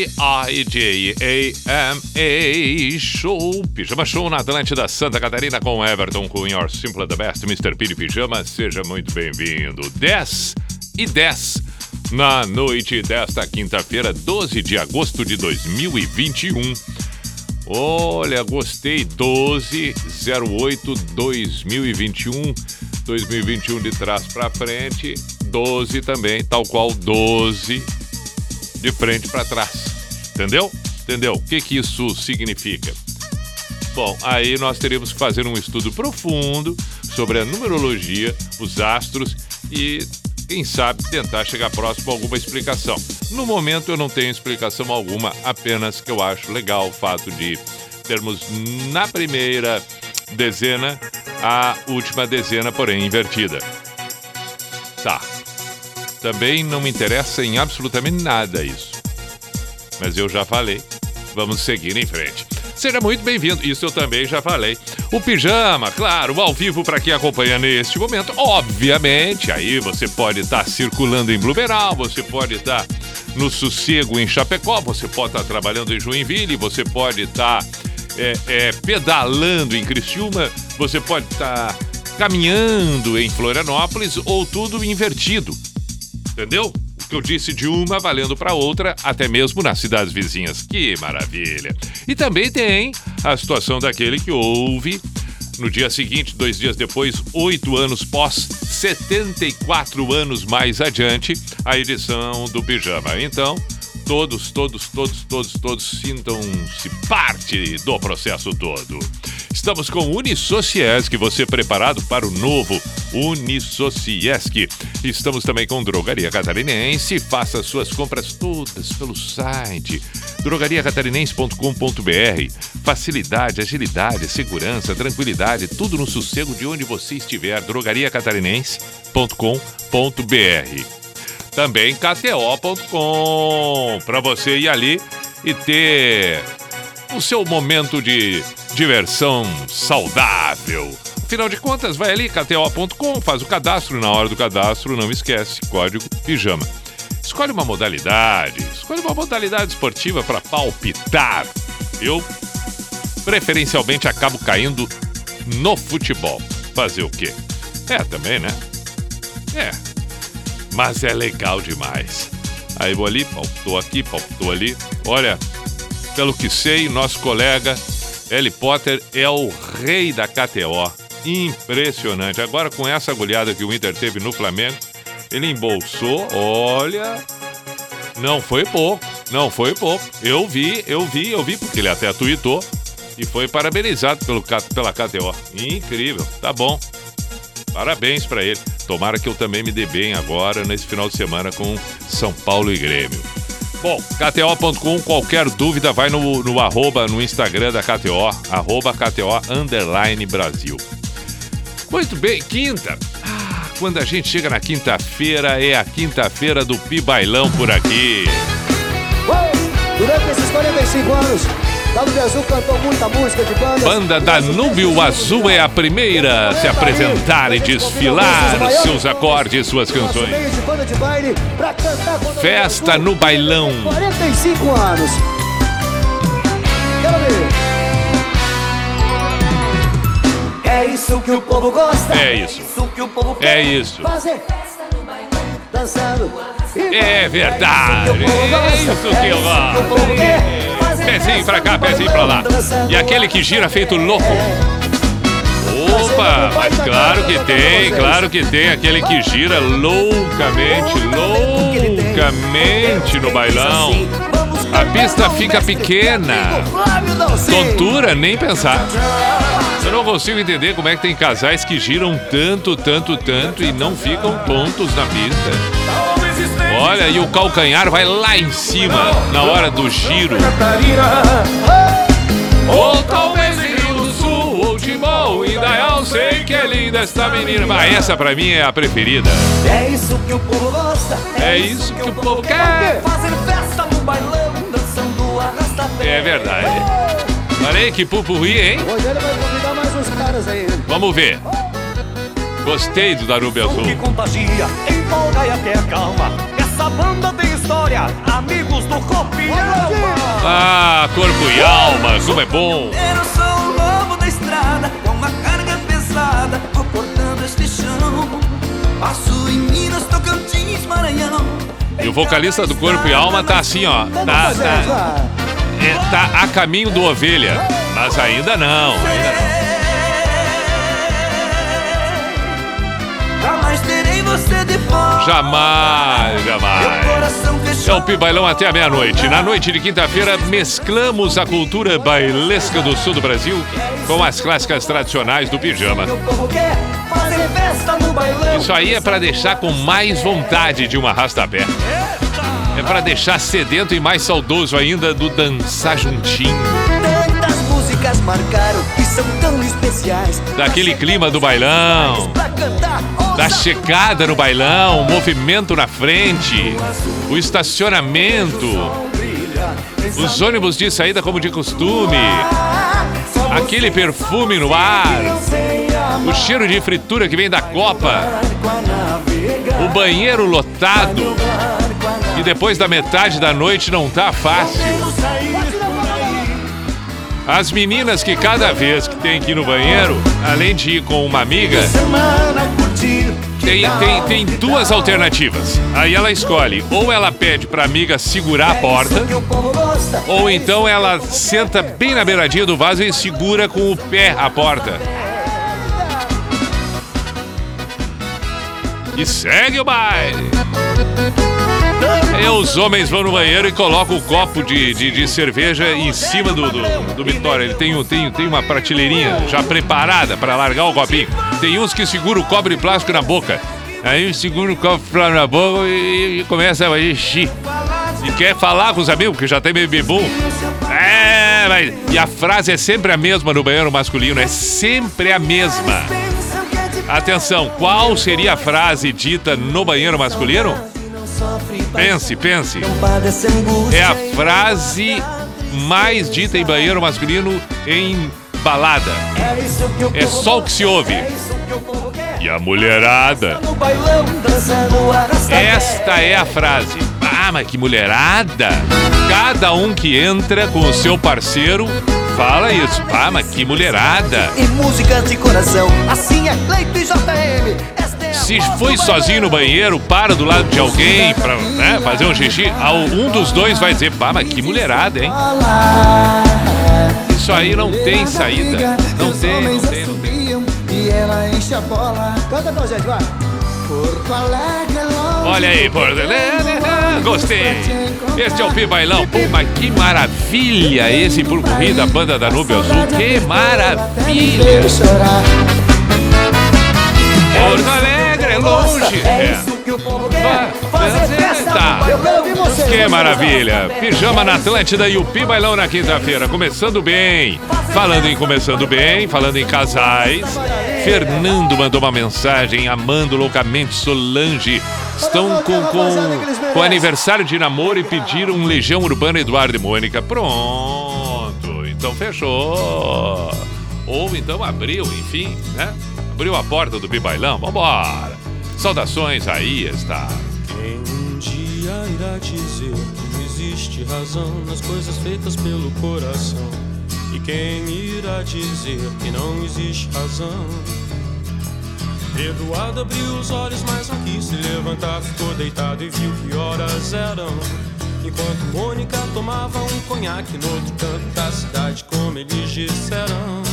P-I-J-A-M-A Show, Pijama Show na Atlântida Santa Catarina com Everton Cunha, or Simple the Best, Mr. Piri Pijama, seja muito bem-vindo. 10 e 10 na noite desta quinta-feira, 12 de agosto de 2021. Olha, gostei, 12 08 2021. 2021 de trás para frente, 12 também, tal qual 12 de frente para trás. Entendeu? Entendeu? O que, que isso significa? Bom, aí nós teríamos que fazer um estudo profundo sobre a numerologia, os astros e, quem sabe, tentar chegar próximo a alguma explicação. No momento eu não tenho explicação alguma, apenas que eu acho legal o fato de termos na primeira dezena a última dezena, porém invertida. Tá. Também não me interessa em absolutamente nada isso. Mas eu já falei. Vamos seguir em frente. Seja muito bem-vindo. Isso eu também já falei. O pijama, claro, ao vivo para quem acompanha neste momento. Obviamente, aí você pode estar circulando em Blumenau, você pode estar no sossego em Chapecó, você pode estar trabalhando em Joinville, você pode estar é, é, pedalando em Criciúma, você pode estar caminhando em Florianópolis ou tudo invertido. Entendeu? O que eu disse de uma valendo para outra, até mesmo nas cidades vizinhas. Que maravilha! E também tem a situação daquele que ouve no dia seguinte, dois dias depois, oito anos pós, 74 anos mais adiante, a edição do Pijama. Então, todos, todos, todos, todos, todos sintam-se parte do processo todo. Estamos com Unisociesc, você preparado para o novo Unisociesc. Estamos também com Drogaria Catarinense, faça suas compras todas pelo site drogariacatarinense.com.br. Facilidade, agilidade, segurança, tranquilidade, tudo no sossego de onde você estiver. drogariacatarinense.com.br. Também kto.com, para você ir ali e ter o seu momento de diversão saudável. Afinal de contas, vai ali, kto.com, faz o cadastro. Na hora do cadastro, não esquece, código pijama. Escolhe uma modalidade, escolhe uma modalidade esportiva para palpitar. Eu, preferencialmente, acabo caindo no futebol. Fazer o quê? É, também, né? É. Mas é legal demais. Aí vou ali, palpitou aqui, palpitou ali. Olha, pelo que sei, nosso colega Eli Potter é o rei da KTO. Impressionante. Agora, com essa goleada que o Inter teve no Flamengo, ele embolsou, olha. Não foi pouco, não foi pouco. Eu vi, eu vi, eu vi, porque ele até tweetou e foi parabenizado pelo, pela KTO. Incrível, tá bom. Parabéns para ele. Tomara que eu também me dê bem agora nesse final de semana com São Paulo e Grêmio. Bom, KTO.com, qualquer dúvida, vai no, no arroba no Instagram da KTO, arroba KTO underline Brasil. Muito bem, quinta. Ah, quando a gente chega na quinta-feira, é a quinta-feira do Pibailão por aqui. Durante esses 45 anos, Danúbio Azul cantou muita música de banda. Banda Danúbio Azul é a primeira a se apresentar e desfilar seus acordes, suas canções. Festa no Bailão. 45 anos. Quero ver. É isso que o povo gosta. É isso. que o povo É quer. isso. Fazer festa no bailão, dançando. e É verdade. É isso que eu o povo gosto. Pezinho pra cá, pezinho pra lá. E aquele que gira feito louco. Opa, mas claro que tem, claro que tem aquele que gira loucamente, loucamente no bailão. A pista fica pequena. Tontura, nem pensar. Eu não consigo entender como é que tem casais que giram tanto, tanto, tanto e não ficam tontos na pista. Olha, e o calcanhar vai lá em cima na hora do giro. Ou talvez em Rio do Sul ou Timão, e eu sei que é linda esta menina. Mas essa pra mim é a preferida. É isso que o povo gosta. É isso que o povo quer. Fazer festa no bailão, dançando arrasta É verdade. Aí que pupurri, hein? Hoje ele vai convidar mais uns caras aí. Vamos ver. Gostei do Darube Azul. que contagia, empolga e até acalma. Essa banda tem história, amigos do corpo e alma. Ah, corpo e alma, como é bom. Eu sou o lobo da estrada, com uma carga pesada, cortando este chão. Passo em Minas, Tocantins, Maranhão. E o vocalista do Corpo e Alma tá assim, ó. Tá, tá, é, tá a caminho do ovelha. Mas ainda não, ainda não. Jamais, jamais. É o Pibailão até a meia-noite. Na noite de quinta-feira, mesclamos a cultura bailesca do sul do Brasil com as clássicas tradicionais do pijama. Isso aí é pra deixar com mais vontade de um arrasta-pé. É pra deixar sedento e mais saudoso ainda do dançar juntinho. Tantas músicas marcaram que são tão especiais. Daquele clima do bailão. Da checada no bailão, o movimento na frente, o estacionamento, os ônibus de saída como de costume, aquele perfume no ar, o cheiro de fritura que vem da copa, o banheiro lotado, e depois da metade da noite não tá fácil. As meninas que cada vez que tem que ir no banheiro, além de ir com uma amiga, tem, tem, tem duas alternativas. Aí ela escolhe, ou ela pede pra amiga segurar a porta, povo gosta. ou então ela senta bem na beiradinha do vaso e segura com o pé a porta. E segue o baile. Aí os homens vão no banheiro e colocam o copo de, de, de cerveja em cima do, do, do Vitória. Ele tem, tem, tem uma prateleirinha já preparada para largar o copinho. Tem uns que seguram o copo de plástico na boca. Aí segura o copo na boca e, e começa a xixi. E quer falar com os amigos, que já tem bebê bom. É, mas. E a frase é sempre a mesma no banheiro masculino, é sempre a mesma. Atenção, qual seria a frase dita no banheiro masculino? Pense, pense. É a frase mais dita em banheiro masculino em balada. É É só o que se ouve. E a mulherada. Esta é a frase. Ah, mas que mulherada! Cada um que entra com o seu parceiro fala isso. Ah, mas que mulherada! E músicas de coração, assim é Cleito e JM. Se foi sozinho no banheiro, para do lado de alguém pra né, fazer um xixi, um dos dois vai dizer, pá, mas que mulherada, hein? Isso aí não tem saída. Não tem, não tem, não tem. Canta pra gente, vai. Olha aí, Porto Alegre. Gostei. Este é o Pi Bailão. Pô, mas que maravilha esse purpurri da banda Danúbio Azul. Que maravilha. Porto Alegre longe. É É. isso que o povo quer. Fazer festa tá. vocês. Que maravilha! Pijama na Atlântida e o Pi Bailão na quinta-feira. Começando bem. Falando em começando bem, falando em casais. Fernando mandou uma mensagem amando loucamente Solange. Estão com, com, com aniversário de namoro e pediram um Legião Urbana Eduardo e Mônica. Pronto, então fechou. Ou então abriu, enfim, né? Abriu a porta do Pi Bailão. Vambora. Saudações aí, está. Quem um dia irá dizer que existe razão nas coisas feitas pelo coração? E quem irá dizer que não existe razão? Eduardo abriu os olhos, mas não quis se levantar. Ficou deitado e viu que horas eram. Enquanto Mônica tomava um conhaque no outro canto da cidade, como eles disseram.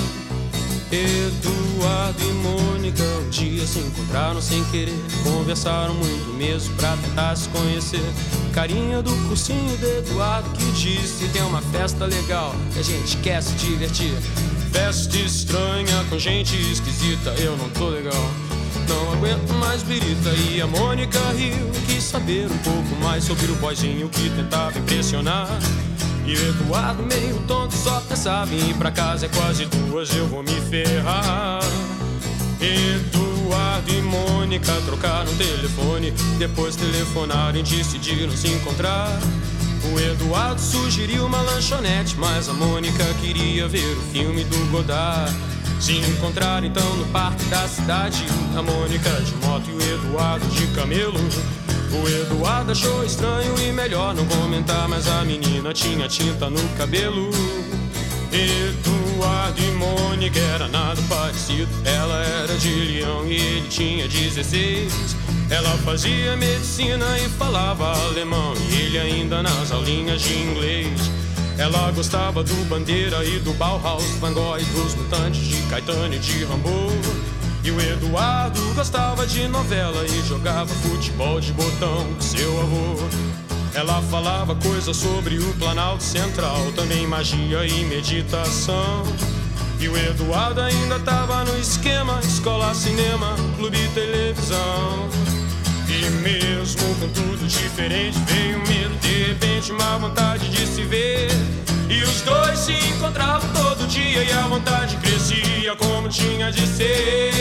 Eduardo e Mônica um dia se encontraram sem querer. Conversaram muito mesmo pra tentar se conhecer. Carinha do cursinho de Eduardo que disse que é uma festa legal, que a gente quer se divertir. Festa estranha com gente esquisita, eu não tô legal. Não aguento mais birita e a Mônica riu. Quis saber um pouco mais sobre o boizinho que tentava impressionar. E o Eduardo meio tonto só pensava em ir pra casa. É quase duas, eu vou me ferrar. Eduardo e Mônica trocaram telefone. Depois telefonaram e decidiram se encontrar. O Eduardo sugeriu uma lanchonete, mas a Mônica queria ver o filme do Godard. Se encontraram então no parque da cidade, a Mônica de moto e o Eduardo de camelo. O Eduardo achou estranho e melhor não comentar, mas a menina tinha tinta no cabelo. Eduardo e Mônica era nada parecido. Ela era de Leão e ele tinha 16. Ela fazia medicina e falava alemão, e ele ainda nas aulinhas de inglês. Ela gostava do Bandeira e do Bauhaus, Van Gogh e dos Mutantes, de Caetano e de Rambo. E o Eduardo gostava de novela e jogava futebol de botão com seu avô. Ela falava coisas sobre o Planalto Central, também magia e meditação. E o Eduardo ainda tava no esquema: escola, cinema, clube televisão. E mesmo com tudo diferente, veio medo, de repente, uma vontade de se ver. E os dois se encontravam todo dia e a vontade crescia como tinha de ser.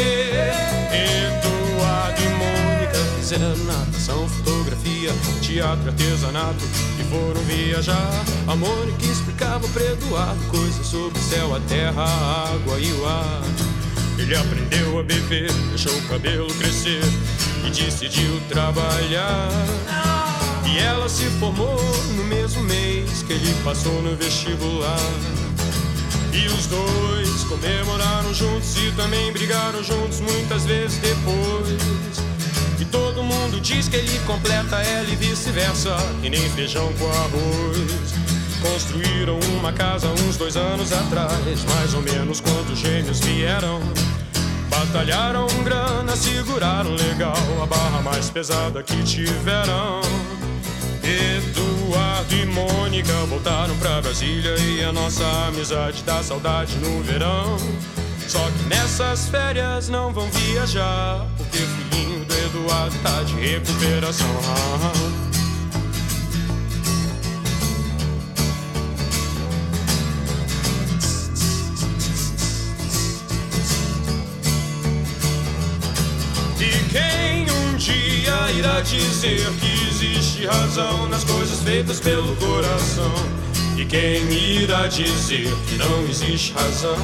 Eduardo e Mônica fizeram natação, fotografia, teatro, artesanato e foram viajar. A Mônica explicava para Eduardo coisas sobre o céu, a terra, a água e o ar. Ele aprendeu a beber, deixou o cabelo crescer e decidiu trabalhar. E ela se formou no mesmo mês que ele passou no vestibular. E os dois comemoraram juntos e também brigaram juntos muitas vezes depois. E todo mundo diz que ele completa ela e vice-versa, e nem feijão com arroz. Construíram uma casa uns dois anos atrás, mais ou menos quando os gêmeos vieram. Batalharam grana, seguraram legal a barra mais pesada que tiveram. Eduardo e Mônica voltaram pra Brasília e a nossa amizade dá saudade no verão. Só que nessas férias não vão viajar, porque o filhinho do Eduardo tá de recuperação. E quem um dia irá dizer que existe razão nas coisas feitas pelo coração? E quem irá dizer que não existe razão?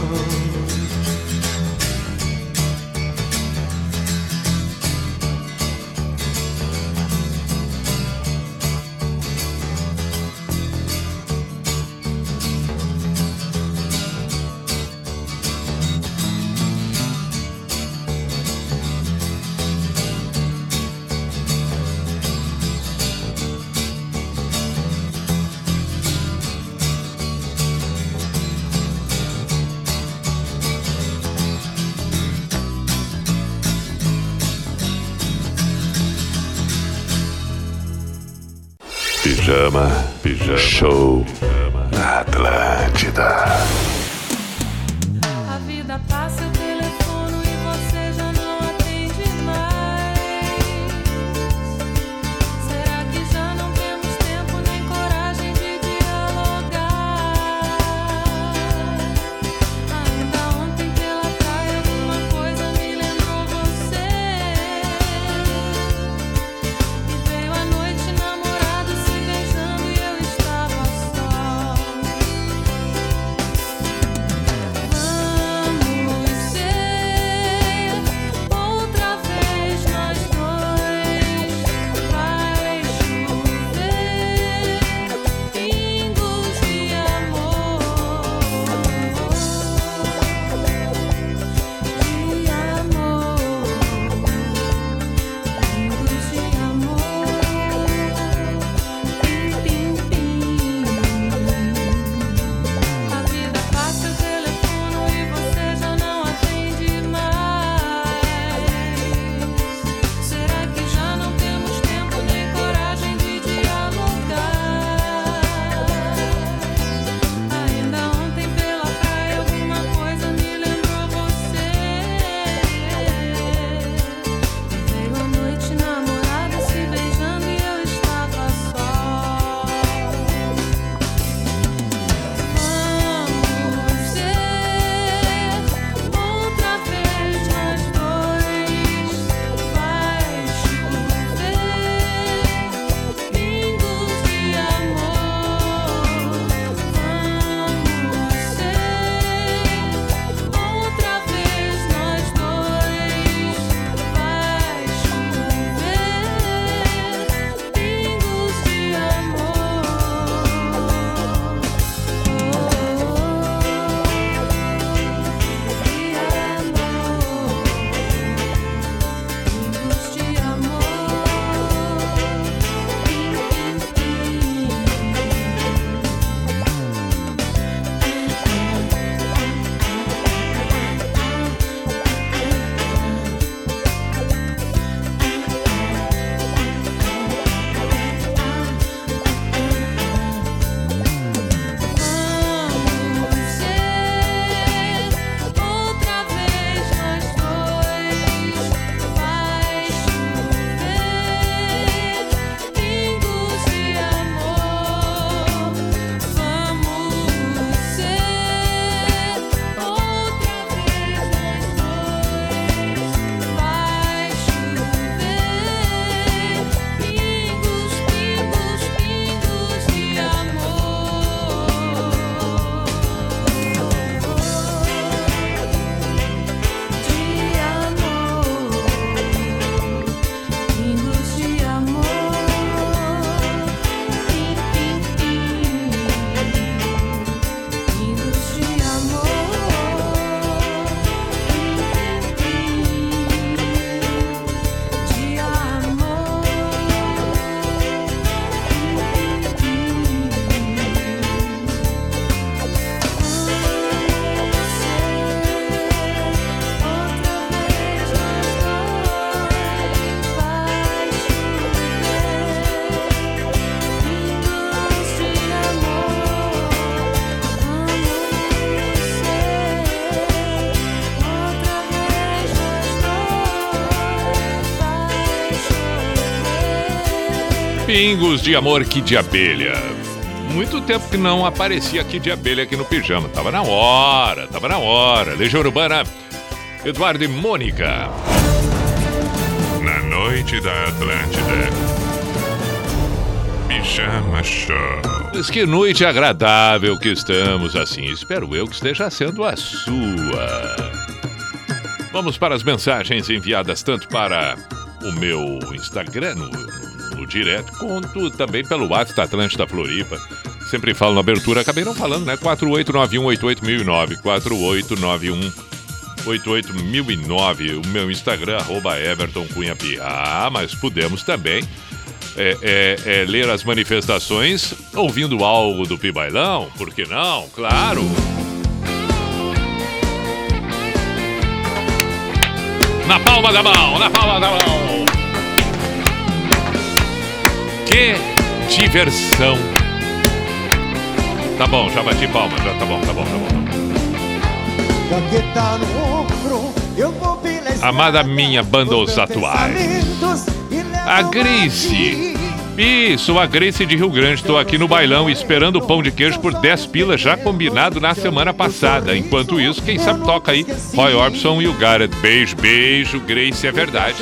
Pingos de amor que de abelha. Muito tempo que não aparecia aqui de abelha aqui no pijama. Tava na hora, tava na hora. Legião Urbana, Eduardo e Mônica. Na noite da Atlântida. Pijama Show. Mas que noite agradável que estamos assim. Espero eu que esteja sendo a sua. Vamos para as mensagens enviadas tanto para o meu Instagram, no, no direto, quanto também pelo WhatsApp da Atlântida Floripa. Sempre falo na abertura, acabei não falando, né? 4891-88009, 4891-88009, o meu Instagram, arroba Everton Cunha. Ah, mas podemos também é, é, é, ler as manifestações ouvindo algo do Pibailão, por que não? Claro! Na palma da mão, na palma da mão. Que diversão. Tá bom, já bati palma, já tá bom, tá bom, tá bom. Tá Amada minha banda Os Atuais. A Grice. Isso, a Grace de Rio Grande. Estou aqui no bailão esperando o pão de queijo por 10 pilas, já combinado na semana passada. Enquanto isso, quem sabe toca aí Roy Orbison e o Garrett. Beijo, beijo, Grace, é verdade.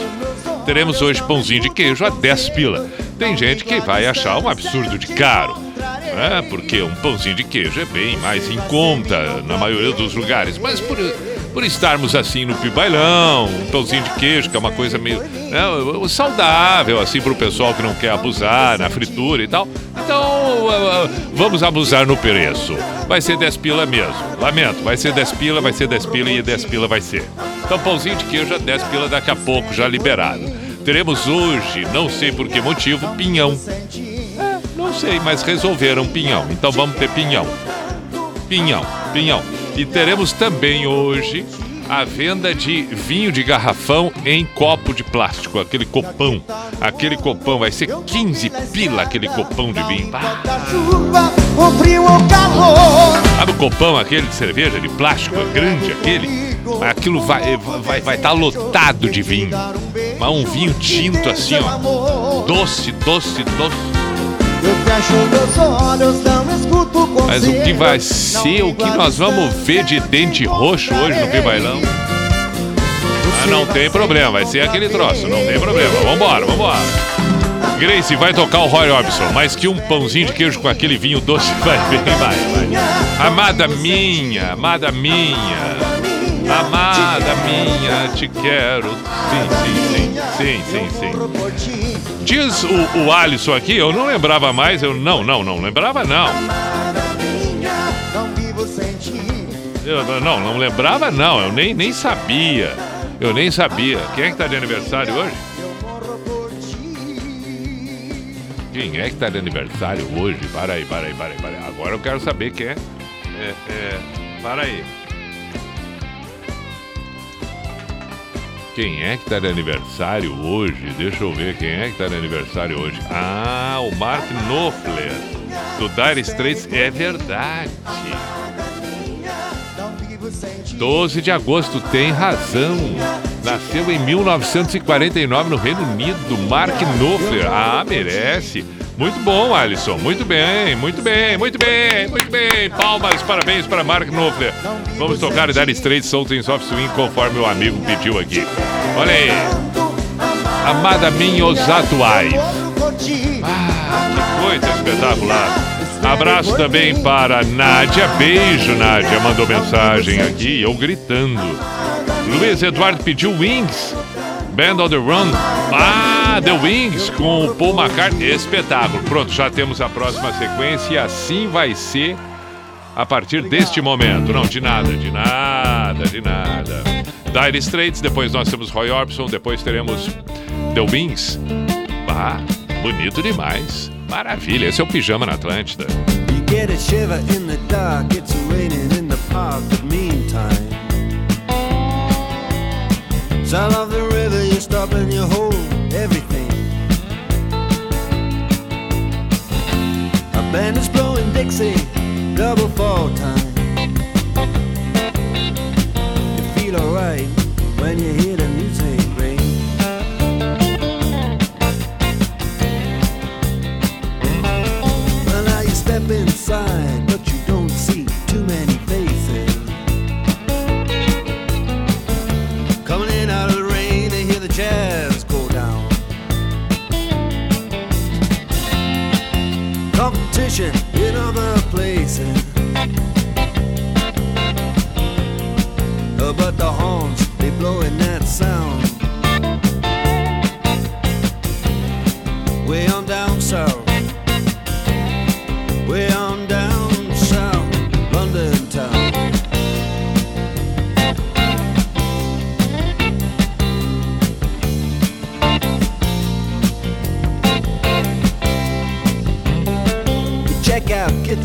Teremos hoje pãozinho de queijo a 10 pila. Tem gente que vai achar um absurdo de caro. né? porque um pãozinho de queijo é bem mais em conta na maioria dos lugares. Mas por, por estarmos assim no pibailão, um pãozinho de queijo, que é uma coisa meio né, saudável, assim, para o pessoal que não quer abusar na fritura e tal. Então, uh, uh, vamos abusar no preço. Vai ser 10 pila mesmo. Lamento, vai ser 10 pila, vai ser 10 pila e 10 pila vai ser. Então, pãozinho de queijo a 10 pila daqui a pouco, já liberado. Teremos hoje, não sei por que motivo, pinhão. É, não sei, mas resolveram pinhão. Então vamos ter pinhão. Pinhão, pinhão. E teremos também hoje a venda de vinho de garrafão em copo de plástico, aquele copão. Aquele copão vai ser 15 pila aquele copão de vinho. Ah. Sabe o copão aquele de cerveja de plástico, é grande aquele? Aquilo vai vai vai estar lotado de vinho. Mas um vinho tinto assim, ó. Doce, doce, doce. Mas o que vai ser, o que nós vamos ver de dente roxo hoje no Pibailão? Ah, não tem problema, vai ser aquele troço, não tem problema. Vambora, vambora. Grace, vai tocar o Roy Orbison, mais que um pãozinho de queijo com aquele vinho doce vai bem, vai, vai. Amada minha, amada minha, amada minha, te quero. Sim, sim, sim, sim, sim. Diz o, o Alisson aqui, eu não lembrava mais, eu não, não, não lembrava não. Eu, não, não lembrava não, eu nem, nem sabia. Eu nem sabia. Quem é que tá de aniversário hoje? Quem é que tá de aniversário hoje? Para aí, para aí, para aí, para aí. Agora eu quero saber quem é. É, é, para aí. Quem é que tá de aniversário hoje? Deixa eu ver quem é que tá de aniversário hoje. Ah, o Mark Knopfler, do Dire Straits. É verdade. Não vivo sem ti. 12 de agosto, tem razão. Nasceu em 1949 no Reino Unido, Mark Knopfler. Ah, merece. Muito bom, Alisson. Muito bem, muito bem, muito bem, muito bem. Palmas, parabéns para Mark Knopfler. Vamos tocar Dire Straits Sultans of Swing conforme o amigo pediu aqui. Olha aí. Amada minha, os atuais. Ah, que coisa espetacular. Abraço também para Nádia. Beijo, Nádia. Mandou mensagem aqui, eu gritando. Luiz Eduardo pediu Wings. Band on the Run. Ah, The Wings com o Paul McCartney. Espetáculo. Pronto, já temos a próxima sequência e assim vai ser a partir deste momento. Não, de nada, de nada, de nada. Dire Straits, depois nós temos Roy Orbison, depois teremos The Wings. Ah, bonito demais. Maravilha, esse é o Pijama na Atlântida. Get a shiver in the dark, it's raining in the park, but meantime. Sound of the river, you stop and you hold everything. A band is blowing Dixie, double fall time. You feel alright when you hear the music ring. Well, now you step inside. preaching in other places. Uh, but the horns, they blowing now.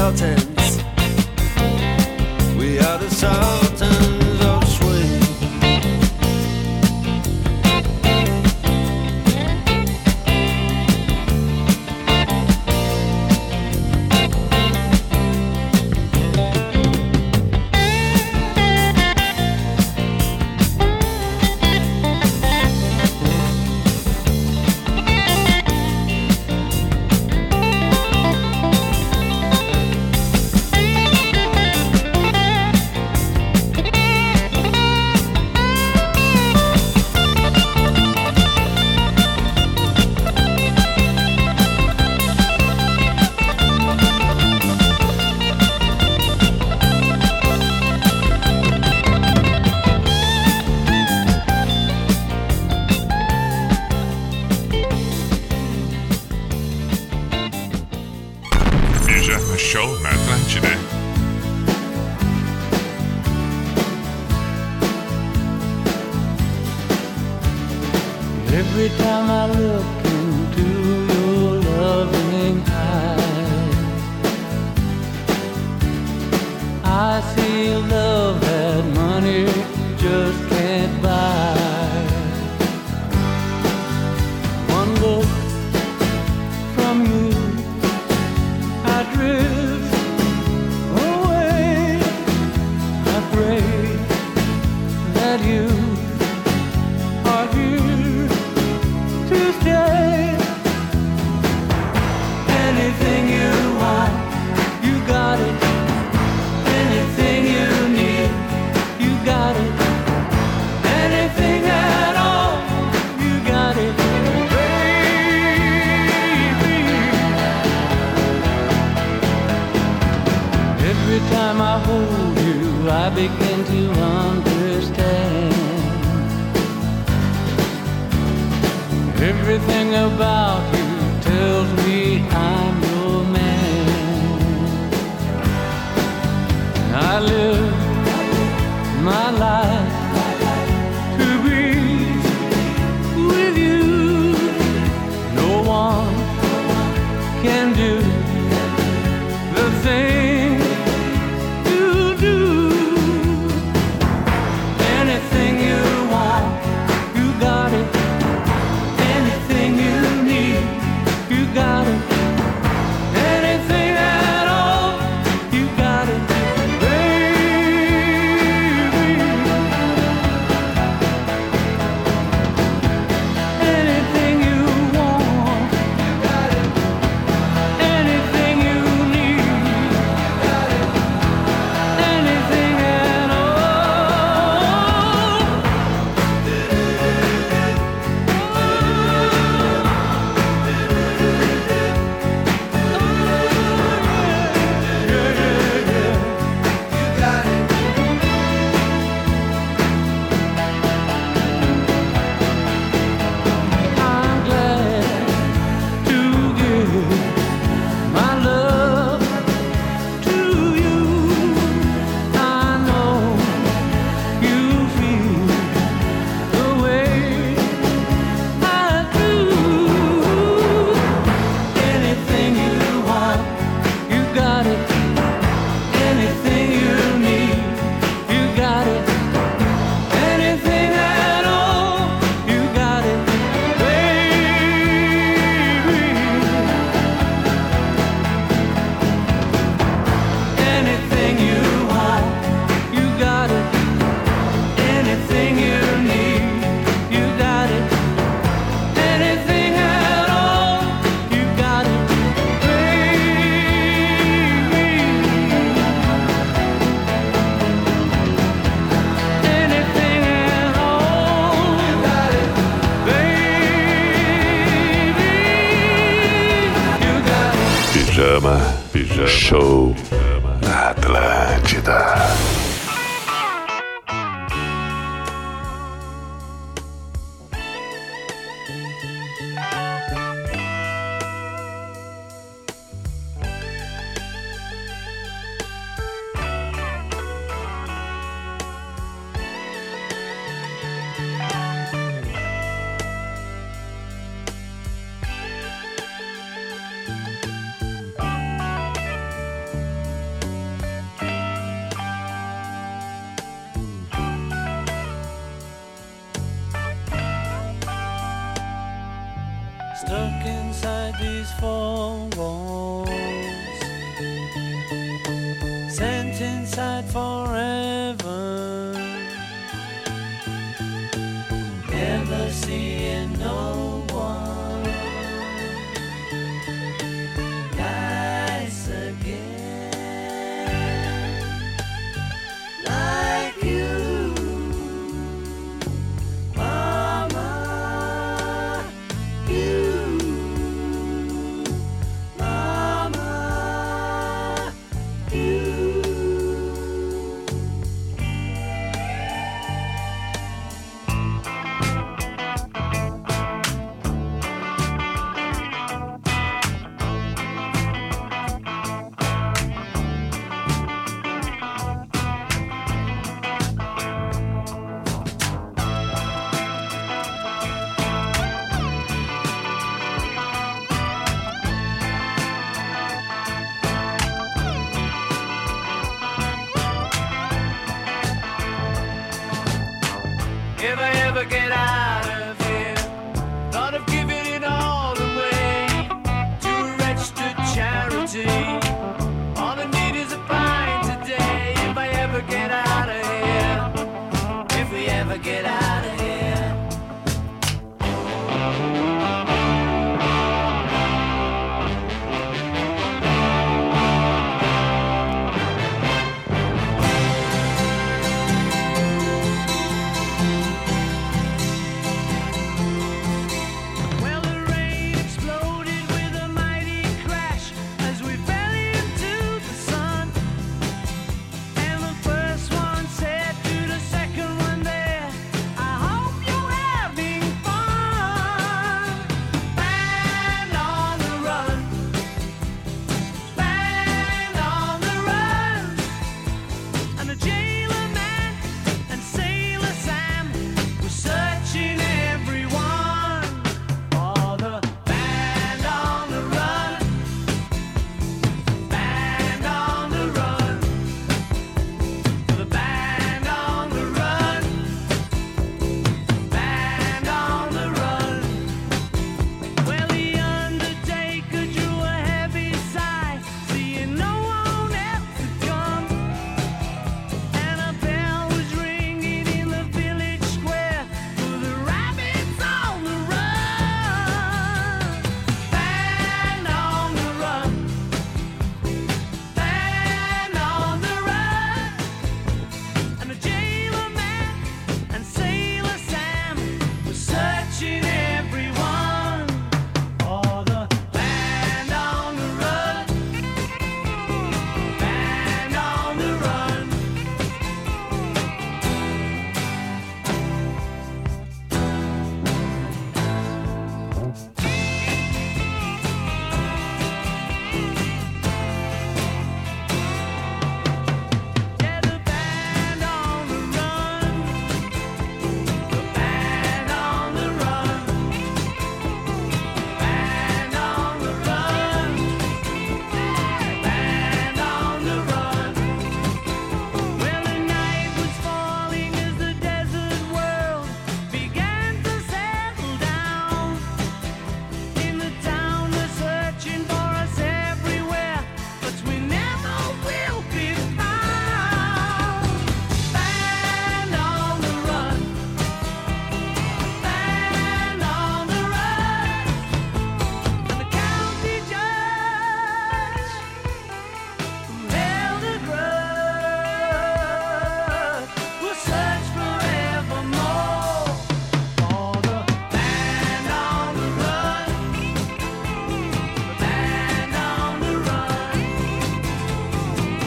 insulted Stuck inside these four walls,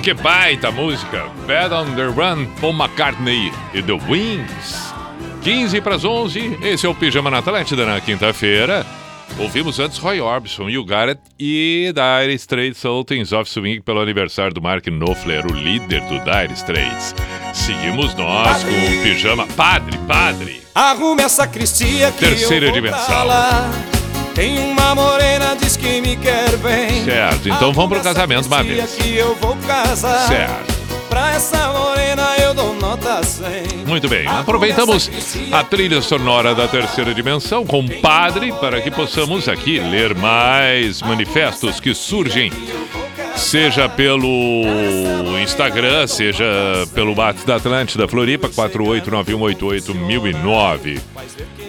Que baita música! Bad on the Run, Paul McCartney e The Wings. 15 para as 11, esse é o Pijama na Atlântida na quinta-feira. Ouvimos antes Roy Orbison, You Got It e Dire Straits Sultans of Swing pelo aniversário do Mark Knopfler, o líder do Dire Straits. Seguimos nós com o Pijama Padre, Padre. Arrume essa cristia que Terceira dimensão. Tem uma morena, diz que me quer bem. Certo, então vamos pro casamento uma vez. que eu vou casar. Certo. Pra essa morena eu dou nota 100. Muito bem, aproveitamos a trilha sonora da terceira dimensão com o Padre para que possamos aqui ler mais manifestos que surgem, seja pelo Instagram, seja pelo WhatsApp da Atlântida Floripa 489188009.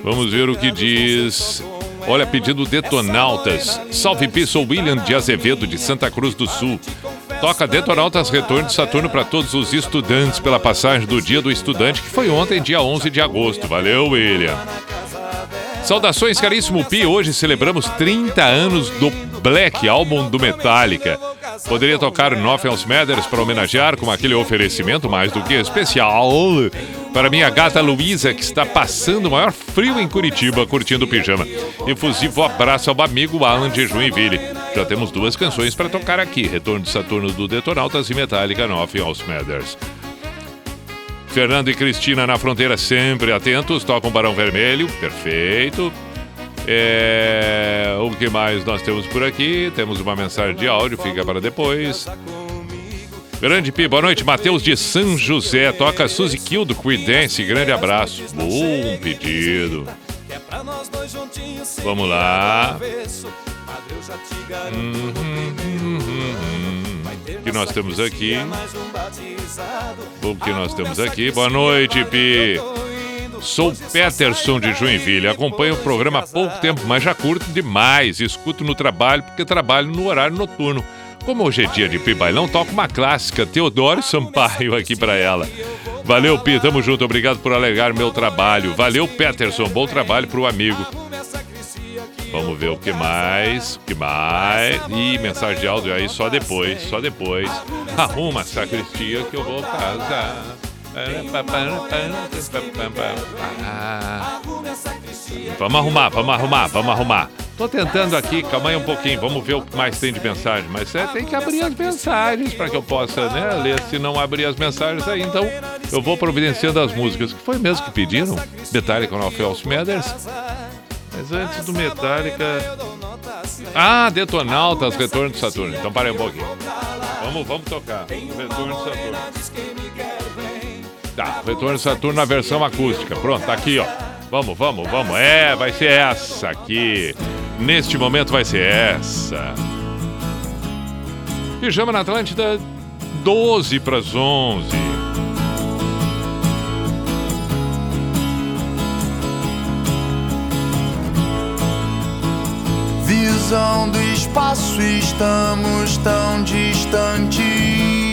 Vamos ver o que diz. Olha, pedindo Detonautas. Salve Pissou William de Azevedo, de Santa Cruz do Sul. Toca Detonautas Retorno de Saturno para todos os estudantes pela passagem do Dia do Estudante, que foi ontem, dia 11 de agosto. Valeu, William. Saudações, caríssimo Pi. Hoje celebramos 30 anos do Black, álbum do Metallica. Poderia tocar Nothing Matters para homenagear com aquele oferecimento mais do que especial para minha gata Luísa, que está passando o maior frio em Curitiba, curtindo pijama. Efusivo abraço ao amigo Alan de Joinville. Já temos duas canções para tocar aqui: Retorno de Saturno do Detonautas e Metallica Nothing Else Matters. Fernando e Cristina na fronteira sempre atentos, tocam Barão Vermelho, perfeito. É, o que mais nós temos por aqui? Temos uma mensagem de áudio, fica para depois. Grande Pi, boa noite. Matheus de São José, toca Suzy Kill do Creedence, grande abraço. Bom pedido. Vamos lá. O que nós temos aqui? O que nós temos aqui? Boa noite, Pi. Sou Peterson de Joinville. Acompanho o programa há pouco tempo, mas já curto demais. Escuto no trabalho porque trabalho no horário noturno. Como hoje é dia de Pi Bailão, toco uma clássica, Teodoro Sampaio, aqui pra ela. Valeu, Pi, tamo junto. Obrigado por alegar meu trabalho. Valeu, Peterson. Bom trabalho pro amigo. Vamos ver o que mais, o que mais. Ih, mensagem de áudio aí só depois, só depois. Arruma a sacristia que eu vou casar. Vamos arrumar, vamos arrumar, vamos arrumar. Tô tentando aqui, calma aí um pouquinho, vamos ver o que mais tem de mensagem. Mas é, tem que abrir as mensagens para que eu possa né, ler. Se não abrir as mensagens aí, então eu vou providenciando as músicas. Que foi mesmo que pediram? Metallica no Else Matters. Mas antes do Metallica. Ah, Detonautas, Retorno de Saturno. Então parei um pouquinho. Vamos, vamos tocar. Retorno de Saturno. Tá, Retorno Saturno na versão acústica. Pronto, tá aqui, ó. Vamos, vamos, vamos. É, vai ser essa aqui. Neste momento vai ser essa. Pijama na Atlântida, 12 para as 11. Visão do espaço, estamos tão distantes.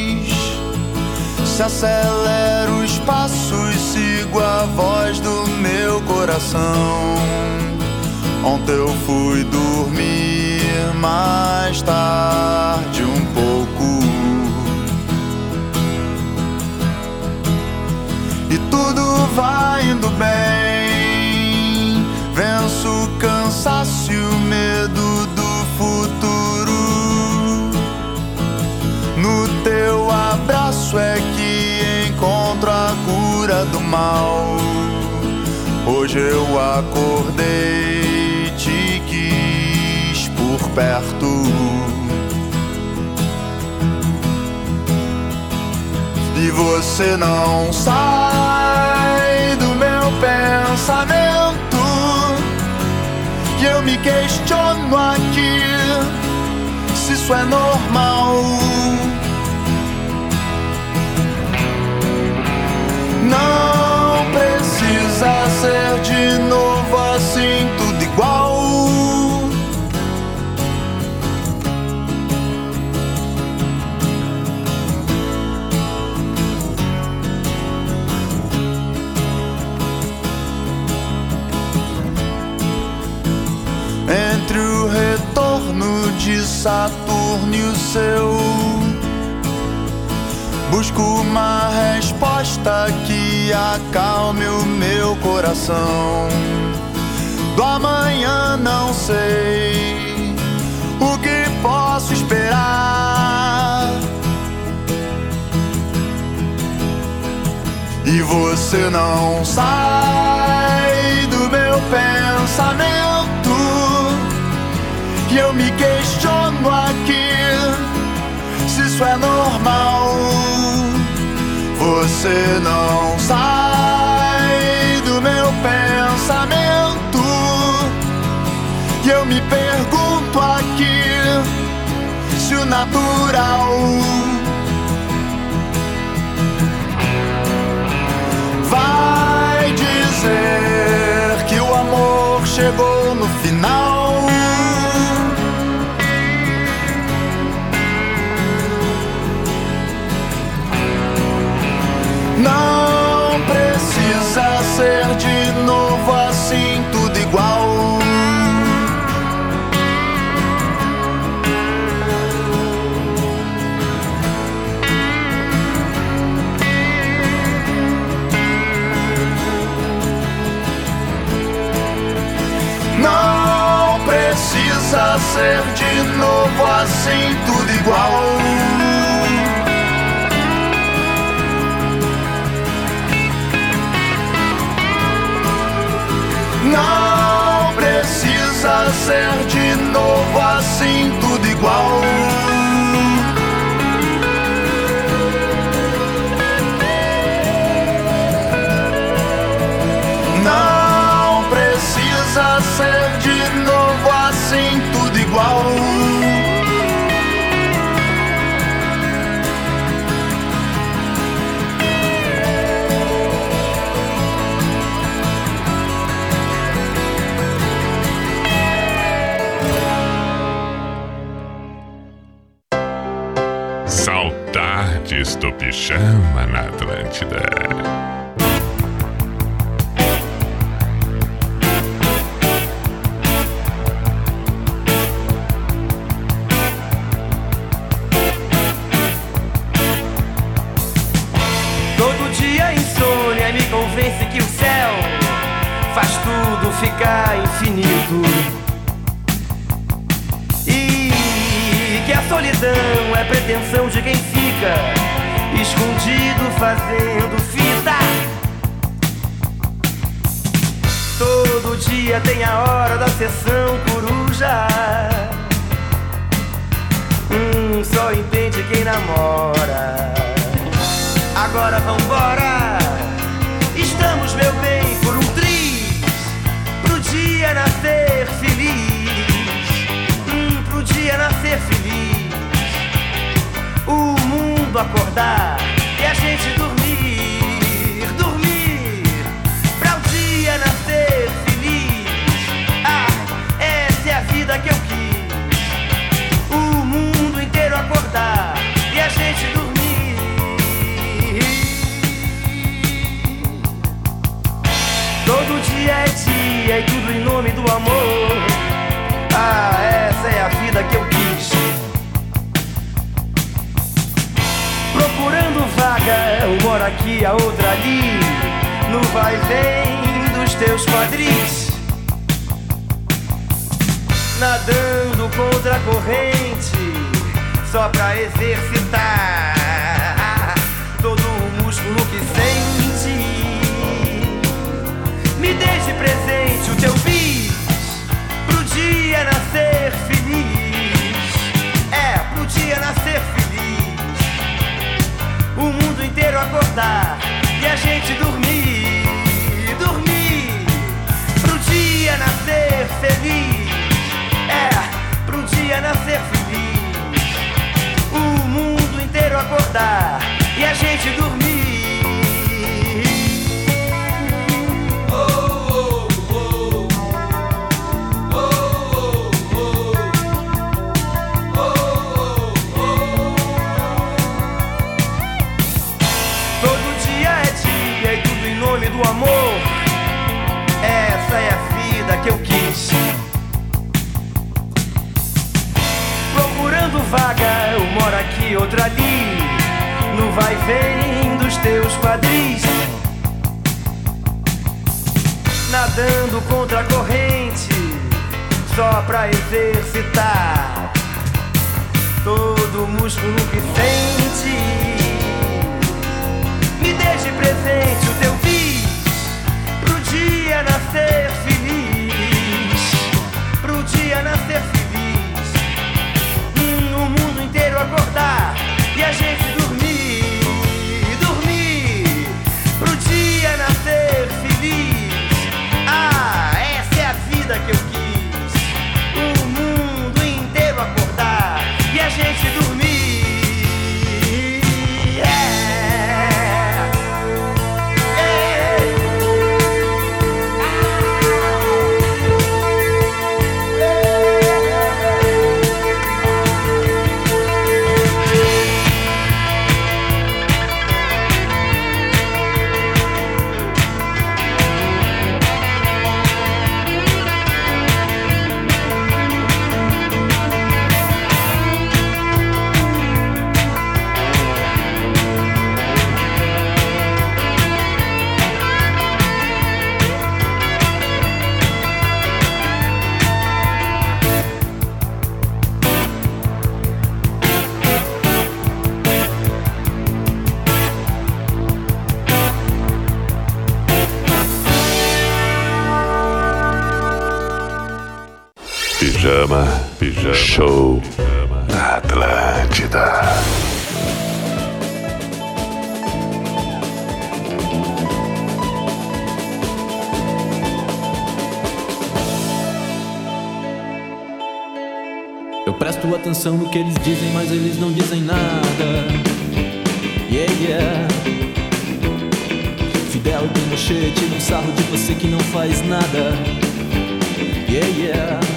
Se acelera os passos, sigo a voz do meu coração. Ontem eu fui dormir mais tarde um pouco. E tudo vai indo bem. Venço o cansaço e o medo do futuro. No teu abraço é encontro a cura do mal. Hoje eu acordei, te quis por perto. E você não sai do meu pensamento. E eu me questiono aqui se isso é normal. Não precisa ser de novo assim, tudo igual. Entre o retorno de Saturno e o seu Busco uma resposta que acalme o meu coração. Do amanhã não sei o que posso esperar. E você não sai do meu pensamento. E eu me questiono aqui se isso é normal. Você não sai do meu pensamento. E eu me pergunto aqui se o natural vai dizer que o amor chegou no final. myself Nadando contra a corrente, só pra exercitar todo o músculo que sente. Me deixe presente o teu bis pro dia nascer feliz, pro dia nascer feliz, Hum, o mundo inteiro acordar e a gente gente dormir. Show na Atlântida. Eu presto atenção no que eles dizem, mas eles não dizem nada. Yeah, yeah. Fidel e Pinochet tiram sarro de você que não faz nada. Yeah, yeah.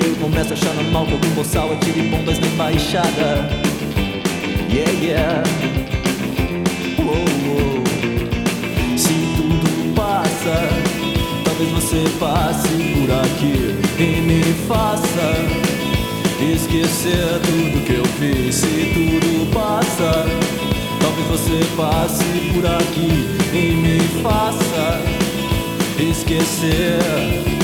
E eu começo a achar normal que algum boçal atire bombas na embaixada. Yeah, yeah. Uou, uou. Se tudo passa, talvez você passe por aqui e me faça esquecer tudo que eu fiz. Se tudo passa, talvez você passe por aqui e me faça esquecer.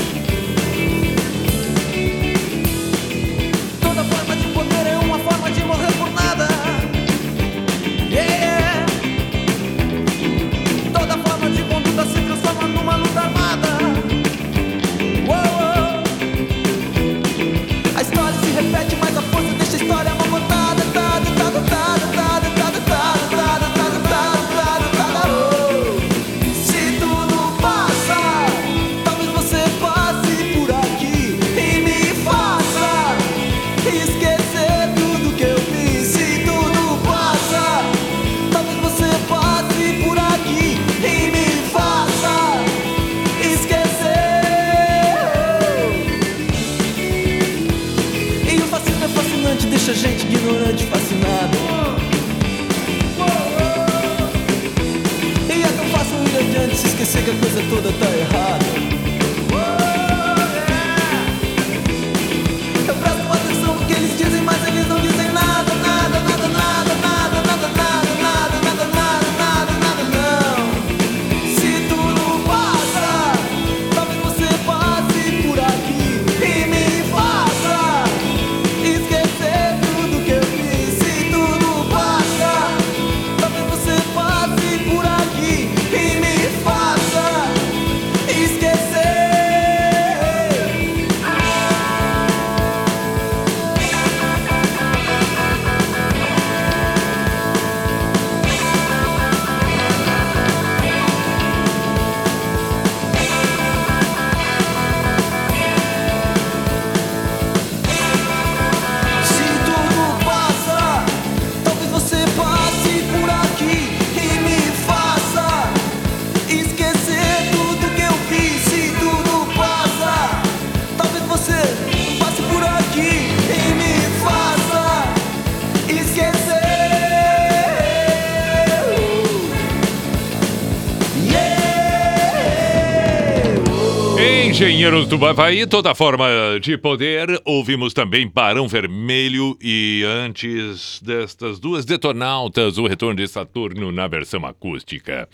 Engenheiros do Bavaí, toda forma de poder. Ouvimos também Barão Vermelho e antes destas duas detonautas, o retorno de Saturno na versão acústica.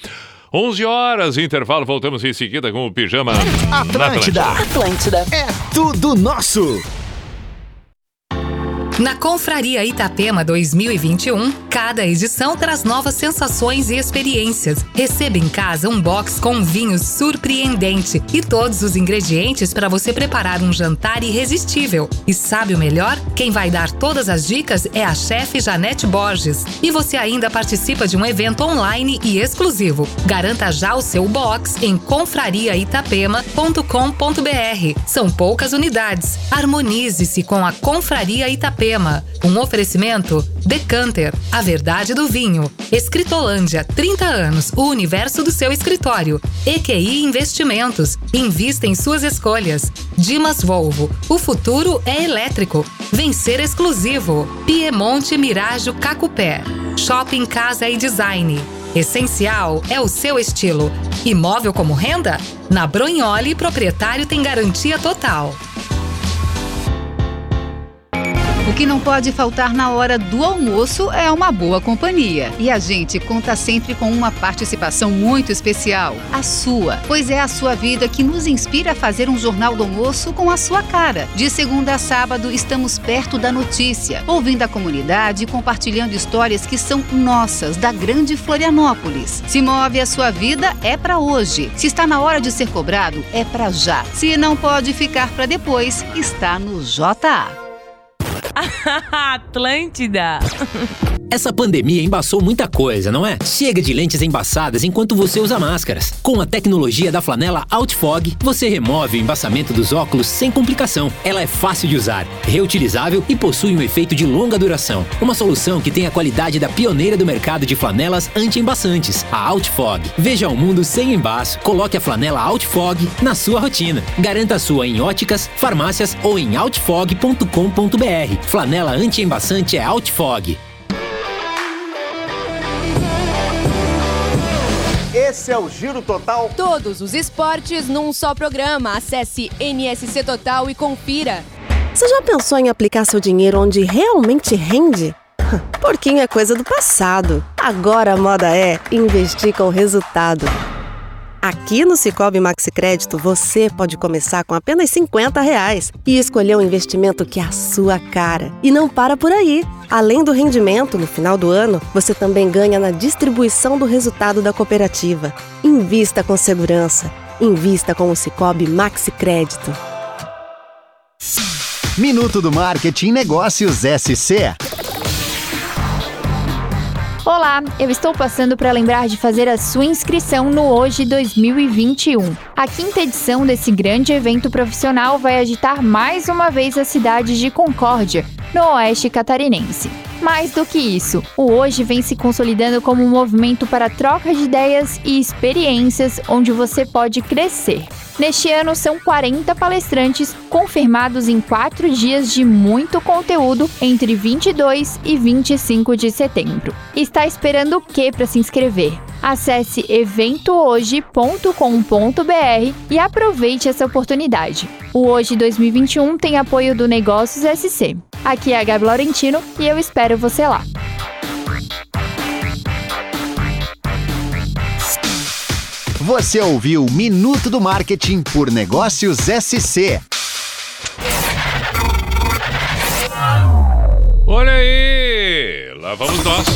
11 horas, intervalo, voltamos em seguida com o Pijama na Atlântida. Atlântida. É tudo nosso. Na Confraria Itapema 2021, cada edição traz novas sensações e experiências. Receba em casa um box com um vinho surpreendente e todos os ingredientes para você preparar um jantar irresistível. E sabe o melhor? Quem vai dar todas as dicas é a chefe Janete Borges. E você ainda participa de um evento online e exclusivo. Garanta já o seu box em confrariaitapema.com.br. São poucas unidades. Harmonize-se com a Confraria Itapema. Um oferecimento Decanter, a verdade do vinho. Escritolândia, 30 anos, o universo do seu escritório. EQI Investimentos, invista em suas escolhas. Dimas Volvo, o futuro é elétrico. Vencer exclusivo. Piemonte Mirajo Cacupé. Shopping Casa e Design. Essencial é o seu estilo. Imóvel como renda? Na Bronholi, proprietário tem garantia total. O que não pode faltar na hora do almoço é uma boa companhia. E a gente conta sempre com uma participação muito especial, a sua. Pois é a sua vida que nos inspira a fazer um jornal do almoço com a sua cara. De segunda a sábado, estamos perto da notícia, ouvindo a comunidade e compartilhando histórias que são nossas, da grande Florianópolis. Se move a sua vida, é para hoje. Se está na hora de ser cobrado, é para já. Se não pode ficar para depois, está no JA. Atlântida. Essa pandemia embaçou muita coisa, não é? Chega de lentes embaçadas enquanto você usa máscaras. Com a tecnologia da flanela Outfog, você remove o embaçamento dos óculos sem complicação. Ela é fácil de usar, reutilizável e possui um efeito de longa duração. Uma solução que tem a qualidade da pioneira do mercado de flanelas anti-embaçantes, a Outfog. Veja o mundo sem embaço. Coloque a flanela Outfog na sua rotina. Garanta a sua em óticas, farmácias ou em outfog.com.br. Flanela anti-embaçante é Outfog. Esse é o Giro Total. Todos os esportes num só programa. Acesse NSC Total e confira. Você já pensou em aplicar seu dinheiro onde realmente rende? Porquinho é coisa do passado. Agora a moda é investir com resultado. Aqui no Cicobi Maxi Crédito, você pode começar com apenas 50 reais e escolher um investimento que é a sua cara. E não para por aí. Além do rendimento, no final do ano, você também ganha na distribuição do resultado da cooperativa. Invista com segurança. Invista com o Cicobi Maxi Crédito. Minuto do Marketing Negócios SC. Olá, eu estou passando para lembrar de fazer a sua inscrição no Hoje 2021. A quinta edição desse grande evento profissional vai agitar mais uma vez a cidade de Concórdia, no oeste catarinense. Mais do que isso, o Hoje vem se consolidando como um movimento para troca de ideias e experiências onde você pode crescer. Neste ano, são 40 palestrantes confirmados em quatro dias de muito conteúdo entre 22 e 25 de setembro. Está esperando o que para se inscrever? Acesse eventohoje.com.br e aproveite essa oportunidade. O Hoje 2021 tem apoio do Negócios SC. Aqui é a Gabi Laurentino e eu espero você lá. Você ouviu Minuto do Marketing por Negócios SC. Olha aí! Lá vamos nós.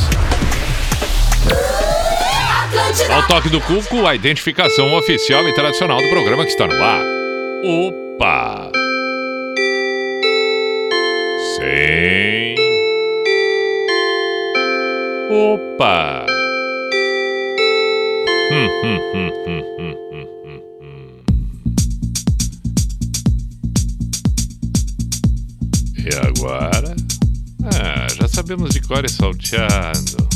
Ao toque do cuco, a identificação oficial e tradicional do programa que está no ar. Opa! Sim. Opa! E agora? Ah, já sabemos de cor e salteado.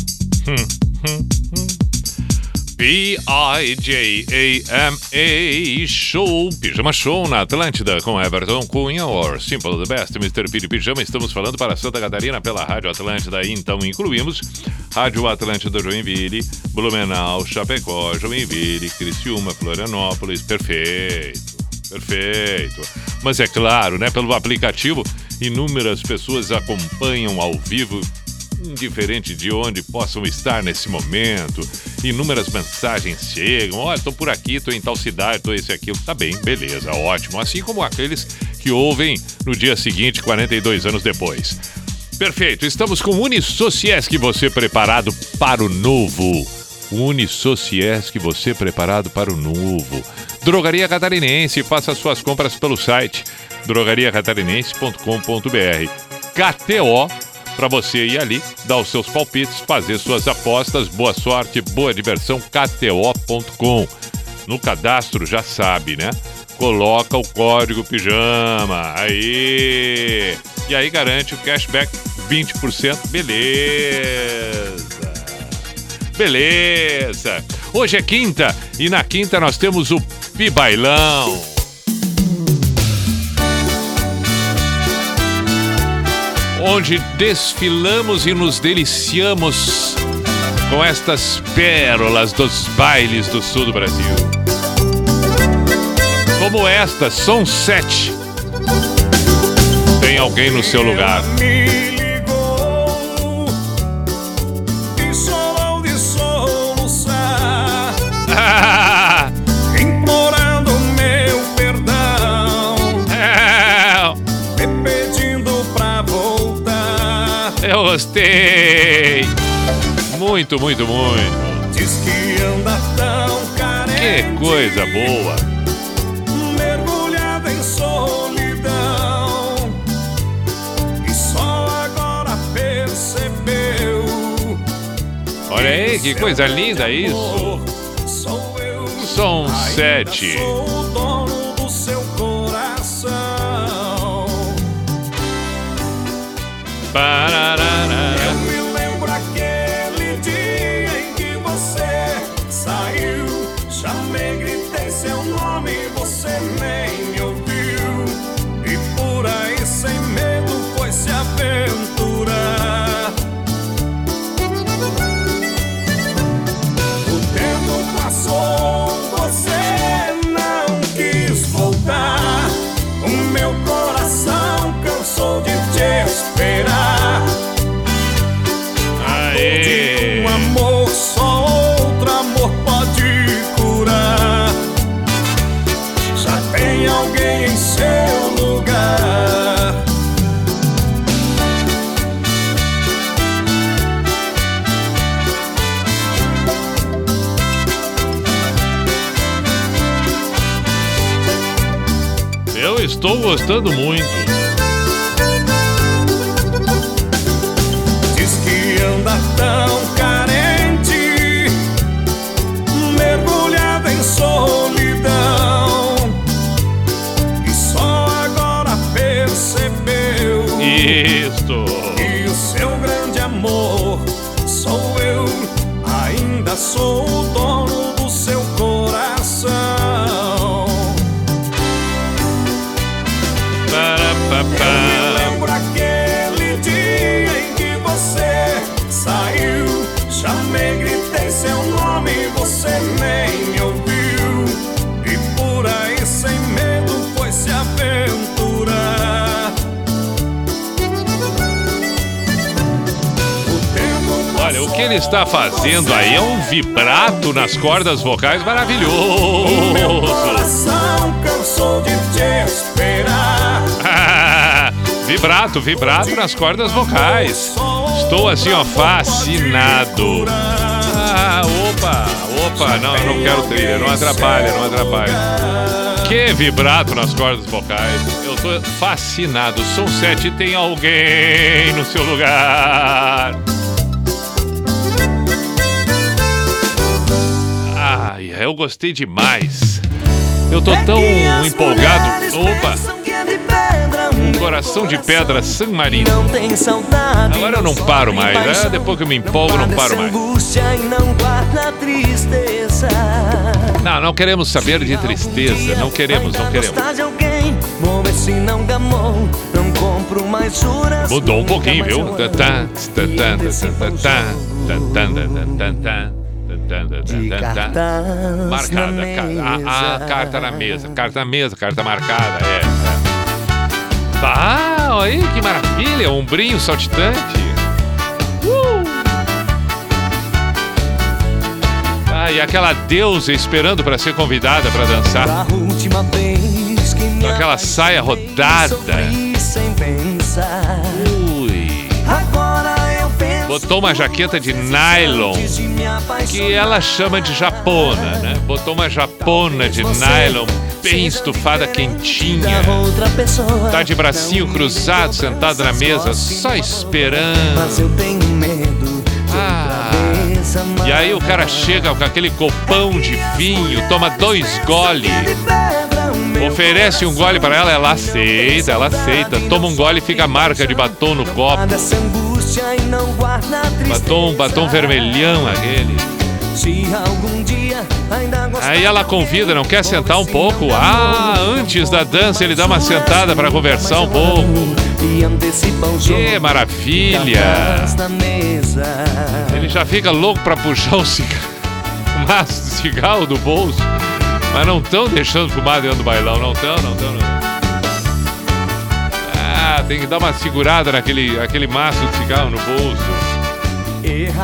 P-I-J-A-M-A Show, Pijama Show na Atlântida com Everton Cunha, or Simple the Best, Mr. Piri Pijama. Estamos falando para Santa Catarina pela Rádio Atlântida, então incluímos Rádio Atlântida Joinville, Blumenau, Chapecó, Joinville, Criciúma, Florianópolis. Perfeito. Perfeito. Mas é claro, né? Pelo aplicativo, inúmeras pessoas acompanham ao vivo, indiferente de onde possam estar nesse momento. Inúmeras mensagens chegam. Olha, tô por aqui, tô em tal cidade, tô esse aquilo. Tá bem, beleza, ótimo. Assim como aqueles que ouvem no dia seguinte, 42 anos depois. Perfeito, estamos com o Unisociesc, você preparado para o novo. Unisociesc, você preparado para o novo. Drogaria Catarinense, faça suas compras pelo site drogariacatarinense.com.br. KTO, para você ir ali, dar os seus palpites, fazer suas apostas. Boa sorte, boa diversão, KTO.com. No cadastro, já sabe, né? Coloca o código pijama. Aí! E aí garante o cashback 20%. Beleza! Beleza! Hoje é quinta e na quinta nós temos o Pibailão. Onde desfilamos e nos deliciamos com estas pérolas dos bailes do sul do Brasil. Como esta, Som 7. Tem alguém no seu lugar. Gostei. Muito, muito, muito. Diz que anda tão carente, Que coisa boa. mergulhada em solidão, e só agora percebeu. Olha aí, que coisa linda isso. Som 7. Ba-da-da-da. Gostando muito. Está fazendo aí é um vibrato nas cordas vocais O meu maravilhoso. coração cansou de te esperar. vibrato, vibrato nas cordas vocais. Estou assim, ó, fascinado. Ah, opa, opa, não, eu não quero trilha, não atrapalha, não atrapalha. Que vibrato nas cordas vocais. Eu tô fascinado. Som 7 tem alguém no seu lugar. Ai, eu gostei demais. Eu tô tão empolgado. Opa! Coração de pedra San Marino. Agora eu não paro mais, né? Depois que eu me empolgo, eu não paro mais. Não. Não, não queremos saber de tristeza. Não queremos, não queremos. Não. Não. Mudou um pouquinho, viu? Tá, tá, tá, tá, tá, tá, tá, tá, tá, tá, tá, De Marcada. na ca- a, a mesa. carta na mesa. Carta na mesa, carta marcada, é. Ah, olha aí, que maravilha. Um brinho saltitante. Ah, e aquela deusa esperando para ser convidada para dançar. Com aquela saia rodada. sem pensar. Botou uma jaqueta de nylon que ela chama de japona, né? Botou uma japona de nylon bem estufada, quentinha. Tá de bracinho cruzado, sentado na mesa, só esperando. Ah. E aí o cara chega com aquele copão de vinho, toma dois goles, oferece um gole para ela, ela aceita, ela aceita. Toma um gole e fica a marca de batom no copo. Batom, batom vermelhão aquele. Aí ela convida, não quer sentar um pouco? Ah, antes da dança ele dá uma sentada para conversar um pouco. Que maravilha! Ele já fica louco pra puxar o cigarro, o maço de cigarro do bolso. Mas não estão deixando fumar dentro do bailão, não estão, não estão, não. Ah, tem que dar uma segurada naquele aquele maço de cigarro no bolso.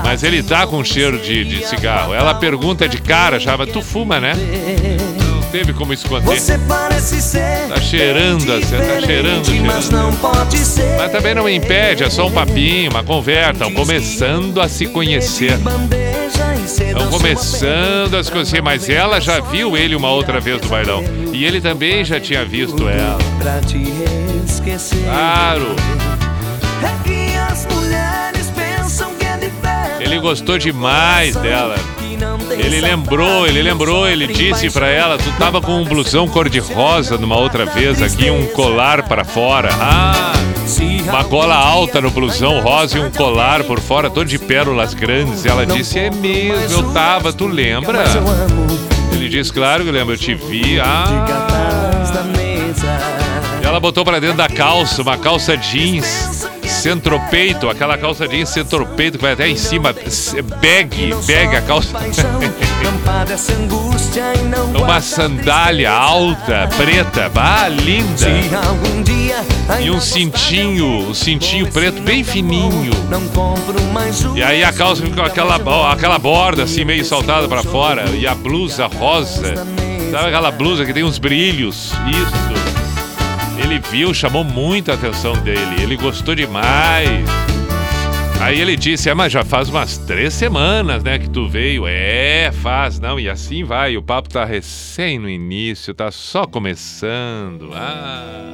Mas ele tá com cheiro de, de cigarro. Ela pergunta de cara já, mas tu fuma, né? Não teve como esconder. Você Tá cheirando, assim, tá cheirando, cheirando. Mas também não impede, é só um papinho, uma conversa. Começando a se conhecer. Estão começando a se conhecer, mas ela já viu ele uma outra vez no bailão. E ele também já tinha visto ela. Claro. É é. Ele gostou demais dela. Ele lembrou, ele lembrou, ele disse pra ela, tu tava com um blusão cor-de-rosa numa outra vez aqui, um colar pra fora. Ah, uma gola alta no blusão rosa e um colar por fora, todo de pérolas grandes. Ela disse, é mesmo, eu tava, tu lembra? Ele disse, claro que lembro, eu te vi. Ah, ela botou pra dentro da calça, uma calça jeans, centropeito, aquela calça jeans centropeito que vai até em cima, bag, bag a calça. Uma sandália alta, preta, ah, linda. E um cintinho, um cintinho preto bem fininho. E aí a calça com aquela, aquela borda assim meio saltada pra fora. E a blusa rosa. Sabe aquela blusa que tem uns brilhos? Isso. Ele viu, chamou muito a atenção dele. Ele gostou demais. Aí ele disse: É, mas já faz umas três semanas, né, que tu veio. É, faz, não, e assim vai. O papo tá recém no início, tá só começando. Ah.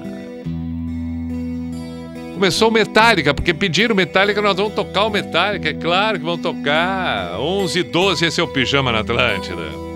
Começou o Metallica, porque pediram Metallica, nós vamos tocar o Metallica, é claro que vão tocar. 11 e 12, esse é o Pijama na Atlântida.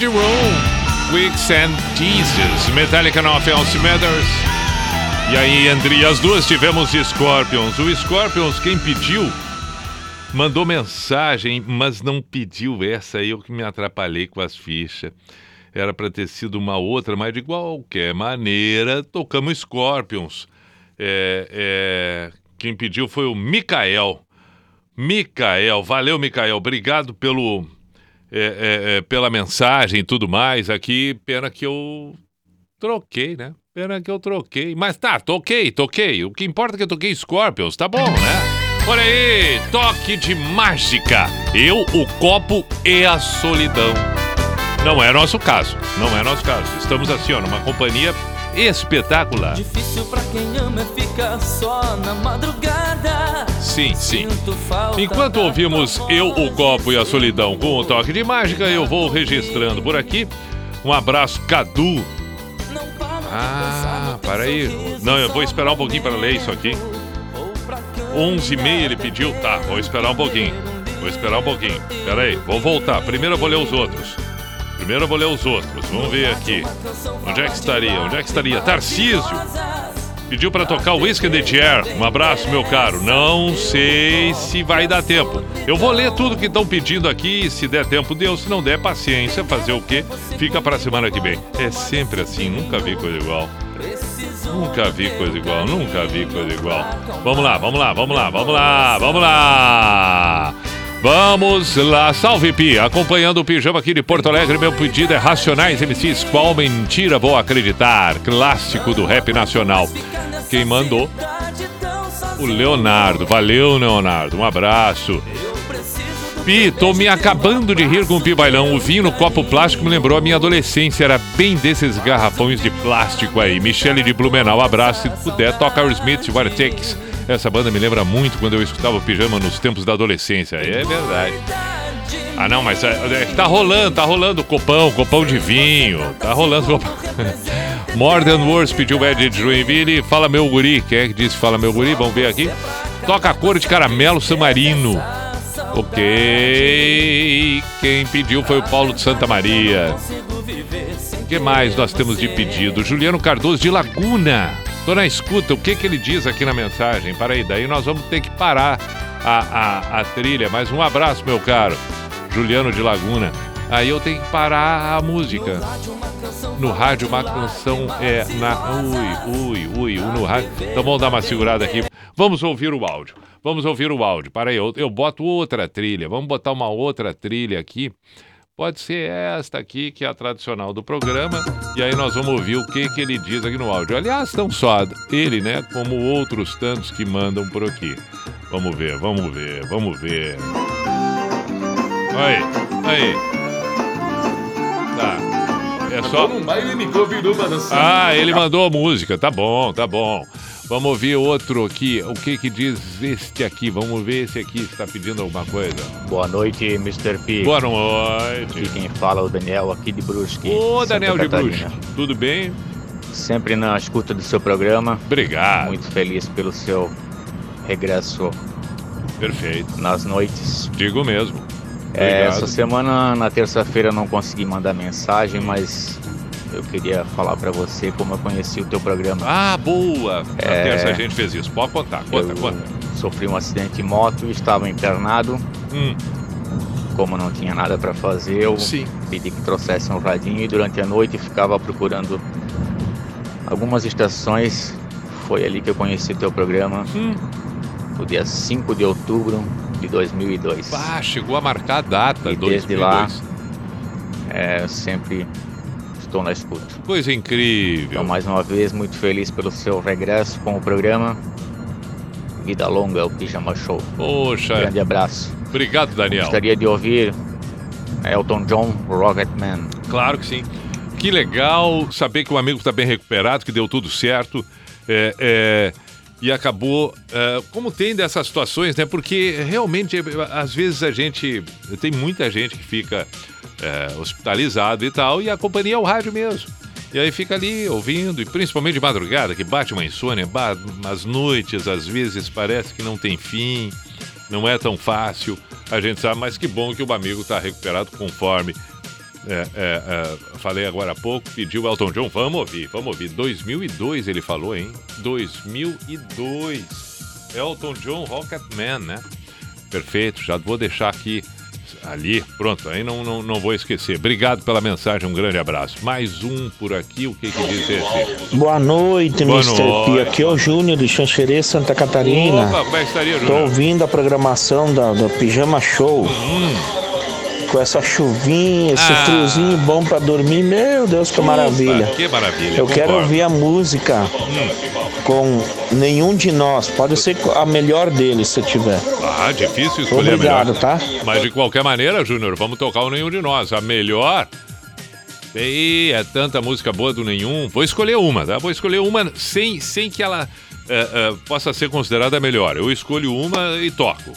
Skid Row, Weeks and Jesus, Metallica No Offense Matters. E aí, entre as duas tivemos Scorpions. O Scorpions, quem pediu, mandou mensagem, mas não pediu essa aí, eu que me atrapalhei com as fichas. Era para ter sido uma outra, mas de qualquer maneira, tocamos Scorpions. É, é, quem pediu foi o Mikael. Mikael, valeu, Mikael. Obrigado pelo, é, é, é, pela mensagem e tudo mais. Aqui, pena que eu troquei, né? Pena que eu troquei. Mas tá, toquei, toquei. O que importa é que eu toquei Scorpions, tá bom, né? Olha aí, toque de mágica. Eu, o copo e a solidão. Não é nosso caso, não é nosso caso. Estamos assim, ó, numa companhia espetacular. Difícil pra quem ama ficar só na madrugada. Sim, sim. Enquanto ouvimos Eu, o Copo e a Solidão com o toque de mágica, eu vou registrando por aqui. Um abraço, Cadu. Ah, para aí. Não, eu vou esperar um pouquinho para ler isso aqui. 11 e meia ele pediu. Tá, vou esperar um pouquinho. Vou esperar um pouquinho. Pera aí, vou voltar. Primeiro eu vou ler os outros. Primeiro eu vou ler os outros. Vamos ver aqui. Onde é que estaria? Onde é que estaria? Tarcísio. Pediu para tocar o Whiskey the Chair. Um abraço, meu caro. Não sei se vai dar tempo. Eu vou ler tudo que estão pedindo aqui. Se der tempo, deu. Se não der, paciência. Fazer o quê? Fica para semana que vem. É sempre assim. Nunca vi coisa igual. Nunca vi coisa igual. Nunca vi coisa igual. Vamos lá, vamos lá, vamos lá, vamos lá, vamos lá. Vamos lá, salve Pi, acompanhando o pijama aqui de Porto Alegre, meu pedido é Racionais MCs, qual mentira vou acreditar? Clássico do rap nacional. Quem mandou? O Leonardo, valeu Leonardo, um abraço. Pi, tô me acabando de rir com o Pi Bailão. O vinho no copo plástico me lembrou a minha adolescência. Era bem desses garrafões de plástico aí. Michele de Blumenau, abraço. Se puder, toca o Smith, Vortex. Essa banda me lembra muito quando eu escutava o pijama nos tempos da adolescência. É verdade. Ah, não, mas é, é tá rolando, tá rolando copão, copão de vinho. Tá rolando copão. More Than Words pediu Ed de Joinville. Fala meu guri. Quem é que disse fala meu guri? Vamos ver aqui. Toca a cor de caramelo Samarino. Ok. Quem pediu foi o Paulo de Santa Maria. O que mais nós temos de pedido? Juliano Cardoso de Laguna. Tô na escuta, o que que ele diz aqui na mensagem? Para aí, daí nós vamos ter que parar a, a, a trilha. Mas um abraço, meu caro. Juliano de Laguna. Aí eu tenho que parar a música. No rádio, uma canção é na. Ui, ui, ui, no rádio. Então vamos dar uma segurada aqui. Vamos ouvir o áudio. Vamos ouvir o áudio. Para aí, eu, eu boto outra trilha. Vamos botar uma outra trilha aqui. Pode ser esta aqui, que é a tradicional do programa. E aí nós vamos ouvir o que, que ele diz aqui no áudio. Aliás, não só ele, né? Como outros tantos que mandam por aqui. Vamos ver, vamos ver, vamos ver. Aí, aí. Tá. É só. num baile me convidou pra dançar. Ah, ele mandou a música. Tá bom, tá bom. Vamos ouvir outro aqui. O que que diz este aqui? Vamos ver esse aqui está pedindo alguma coisa. Boa noite, Mr. P. Boa noite. Aqui quem fala é o Daniel, aqui de Brusque. Ô, Daniel de. Brusque. Tudo bem? Sempre na escuta do seu programa. Obrigado. Muito feliz pelo seu regresso. Perfeito. Nas noites. Digo mesmo. É, essa semana, na terça-feira, não consegui mandar mensagem, mas eu queria falar pra você como eu conheci o teu programa. Ah, boa! É. terça a gente fez isso. Pode contar, conta, eu conta. sofri um acidente de moto, estava internado. Hum. Como não tinha nada para fazer, eu pedi que trouxesse um radinho e durante a noite ficava procurando algumas estações. Foi ali que eu conheci o teu programa. Hum. No dia 5 de outubro de 2002. Ah, chegou a marcar a data, E desde 2002. lá, é, sempre na escuta. Coisa incrível. Então, mais uma vez, muito feliz pelo seu regresso com o programa. Vida longa, é o Pijama Show. Poxa. Grande abraço. Obrigado, Daniel. Gostaria de ouvir Elton John, Rocketman. Claro que sim. Que legal saber que o amigo está bem recuperado, que deu tudo certo. É, é, e acabou. é, como tem dessas situações, né? Porque realmente, às vezes a gente. Tem muita gente que fica é, hospitalizado e tal, e a companhia é o rádio mesmo. E aí fica ali ouvindo, e principalmente de madrugada, que bate uma insônia, as noites às vezes parece que não tem fim, não é tão fácil, a gente sabe, mas que bom que o amigo está recuperado conforme É, é, é, falei agora há pouco, pediu Elton John, vamos ouvir, vamos ouvir. 2002 ele falou, hein? 2002. Elton John Rocketman, né? Perfeito, já vou deixar aqui, ali, pronto, aí não, não, não vou esquecer. Obrigado pela mensagem, um grande abraço. Mais um por aqui, o que que diz esse? Boa noite, Boa Mr. P. Aqui é o Júnior de Xanxerê, Santa Catarina. Opa, como é que estaria, Tô Júnior? ouvindo a programação da, do Pijama Show. Com essa chuvinha, esse Hum. Ah. friozinho bom pra dormir. Meu Deus, que maravilha. que maravilha, Eu quero concordo. ouvir a música com nenhum de nós. Pode ser a melhor deles, se tiver. Ah, difícil escolher Obrigado, a melhor. tá? Mas de qualquer maneira, Júnior, vamos tocar o nenhum de nós. A melhor. Ei, é tanta música boa do nenhum. Vou escolher uma, tá? Vou escolher uma sem, sem que ela eh, eh, possa ser considerada a melhor. Eu escolho uma e toco.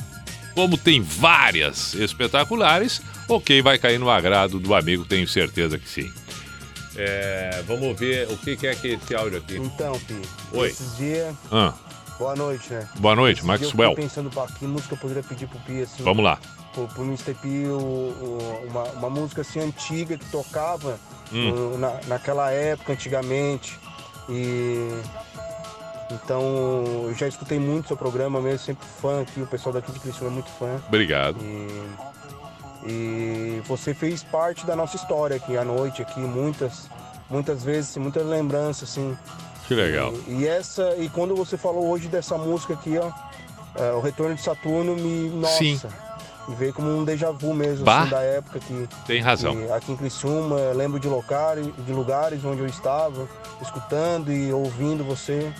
Como tem várias espetaculares, ok, vai cair no agrado do amigo, tenho certeza que sim. É, vamos ver o que, que é que esse áudio aqui. Então, Pi, Oi. esses dias. Ah, Boa noite, né? Boa noite, Esses Maxwell. Eu pensando, pá, que música eu poderia pedir pro Pi, assim. Vamos lá. Pro, pro Mr. P, o- o- uma, uma música assim antiga que tocava Hum. o- na, naquela época, antigamente. E. Então, eu já escutei muito seu programa mesmo, sempre fã aqui, o pessoal daqui de Criciúma é muito fã. Obrigado. E, e você fez parte da nossa história aqui à noite, aqui, muitas, muitas vezes, muitas lembranças, assim. Que legal. E, e essa, e quando você falou hoje dessa música aqui, ó, é, o Retorno de Saturno me. Nossa! Sim. Me veio como um déjà vu mesmo, assim, da época que. Tem razão. que aqui em Criciúma, lembro de lugares, de lugares onde eu estava, escutando e ouvindo você.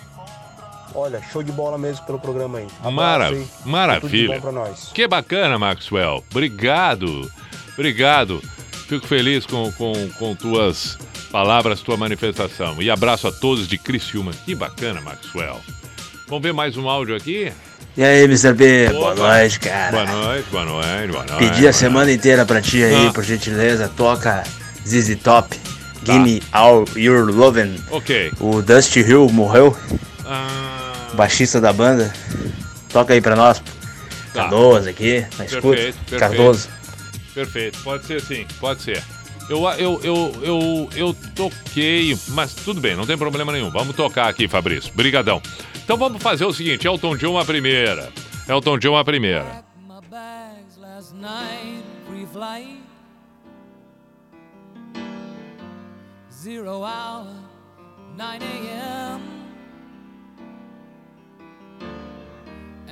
Olha, show de bola mesmo pelo programa aí. Abraço Mara- aí. Tudo de maravilha. bom pra nós. Que bacana, Maxwell. Obrigado. Obrigado. Fico feliz com, com, com tuas palavras, tua manifestação. E abraço a todos de Criciúma. Que bacana, Maxwell. Vamos ver mais um áudio aqui? E aí, Mr. B, boa Opa. noite, cara. Boa noite, boa noite, boa noite. Pedi a semana inteira pra ti aí, Ah. por gentileza. Toca ZZ Top. Gimme All Your Lovin'. Tá. Ok. O Dusty Hill morreu. Ah. Baixista da banda. Toca aí pra nós. Tá. Canoas aqui, na escuta. Perfeito, perfeito. Cardoso. Perfeito, pode ser sim, pode ser. Eu, eu, eu, eu, eu toquei, mas tudo bem, não tem problema nenhum. Vamos tocar aqui, Fabrício. Brigadão. Então vamos fazer o seguinte, Elton John a primeira. Elton John a primeira. Zero hour, 9 a.m.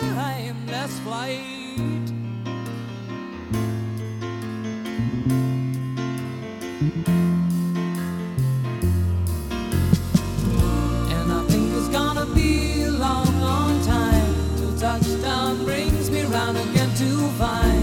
timeless flight. And I think it's gonna be a long, long time till touchdown brings me round again to find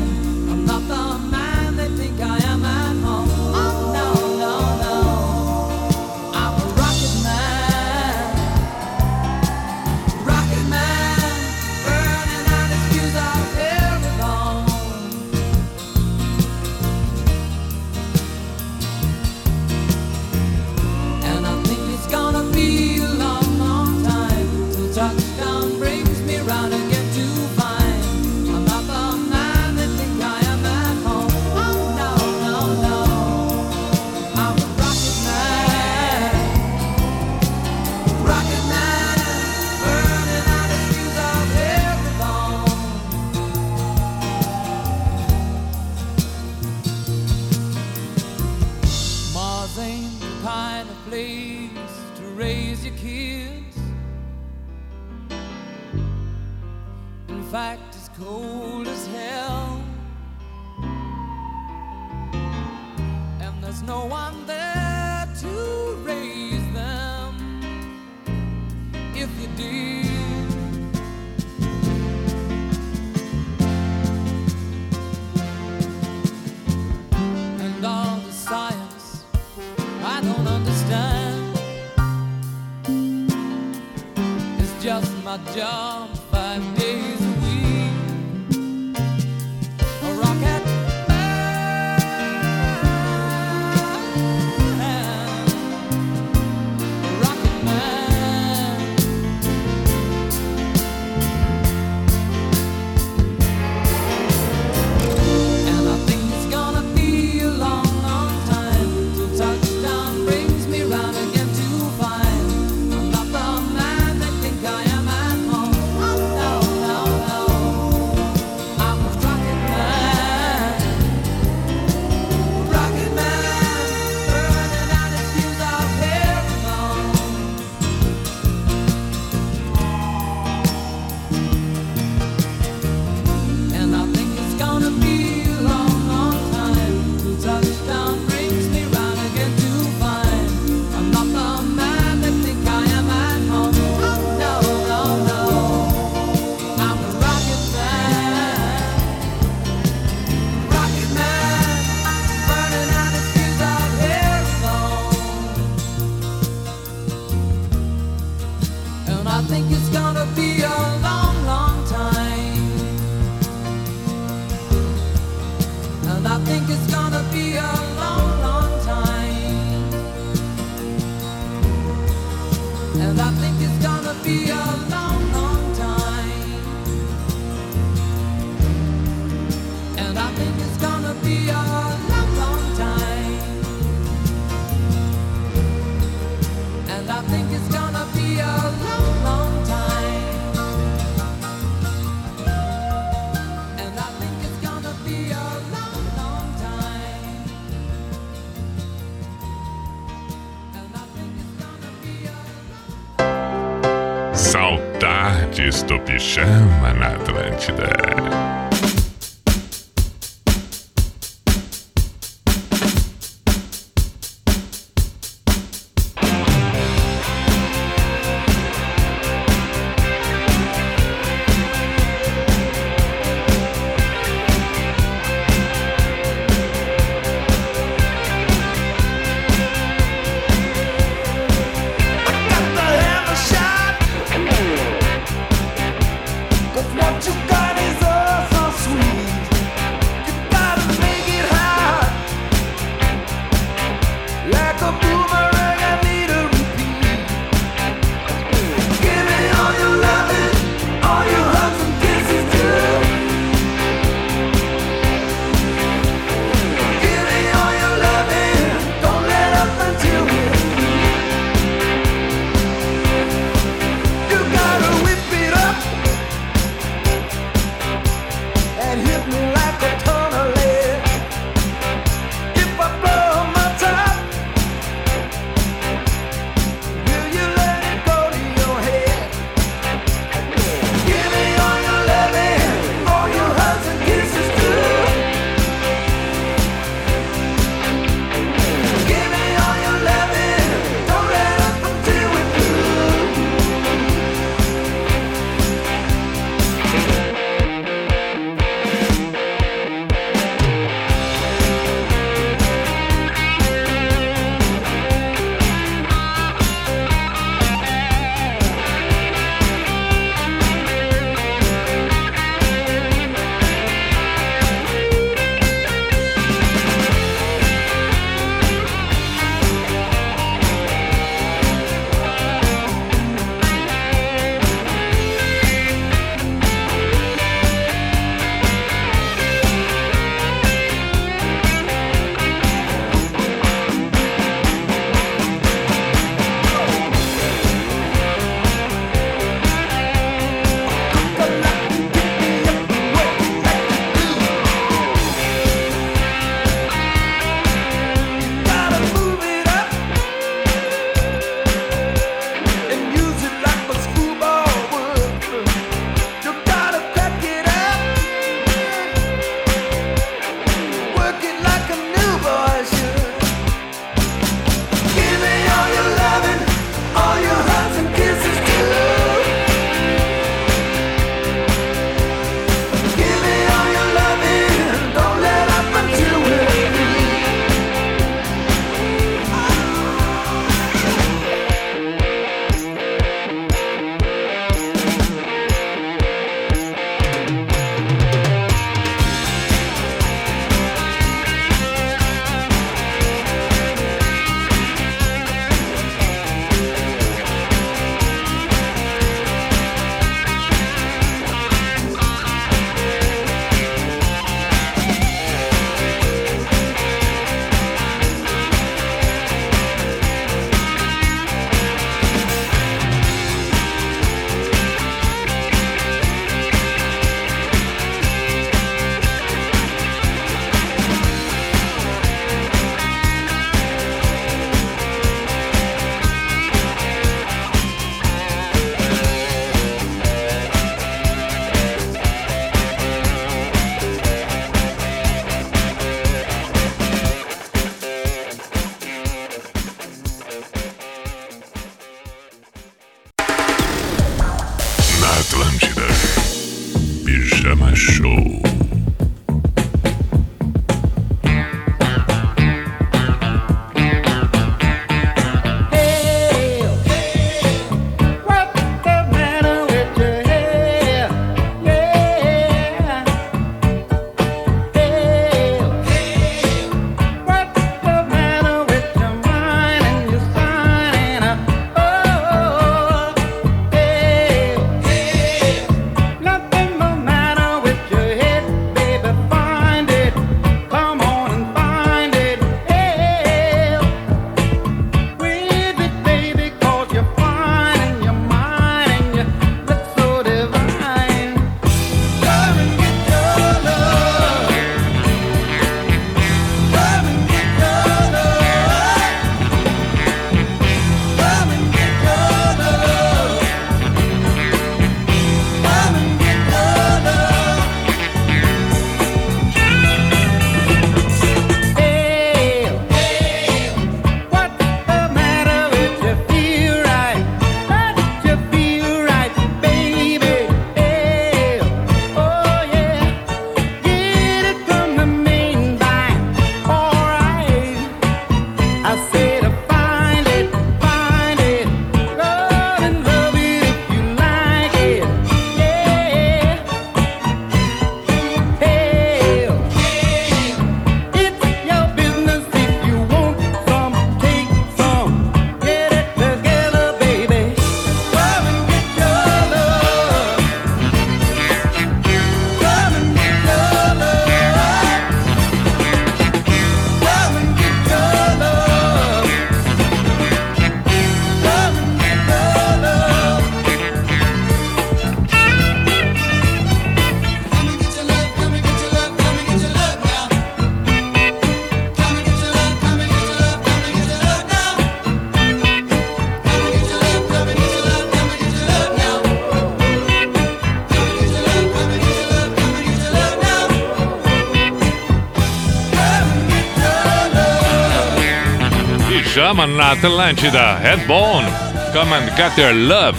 Pijama na Atlântida. Headbone. Come and get your love.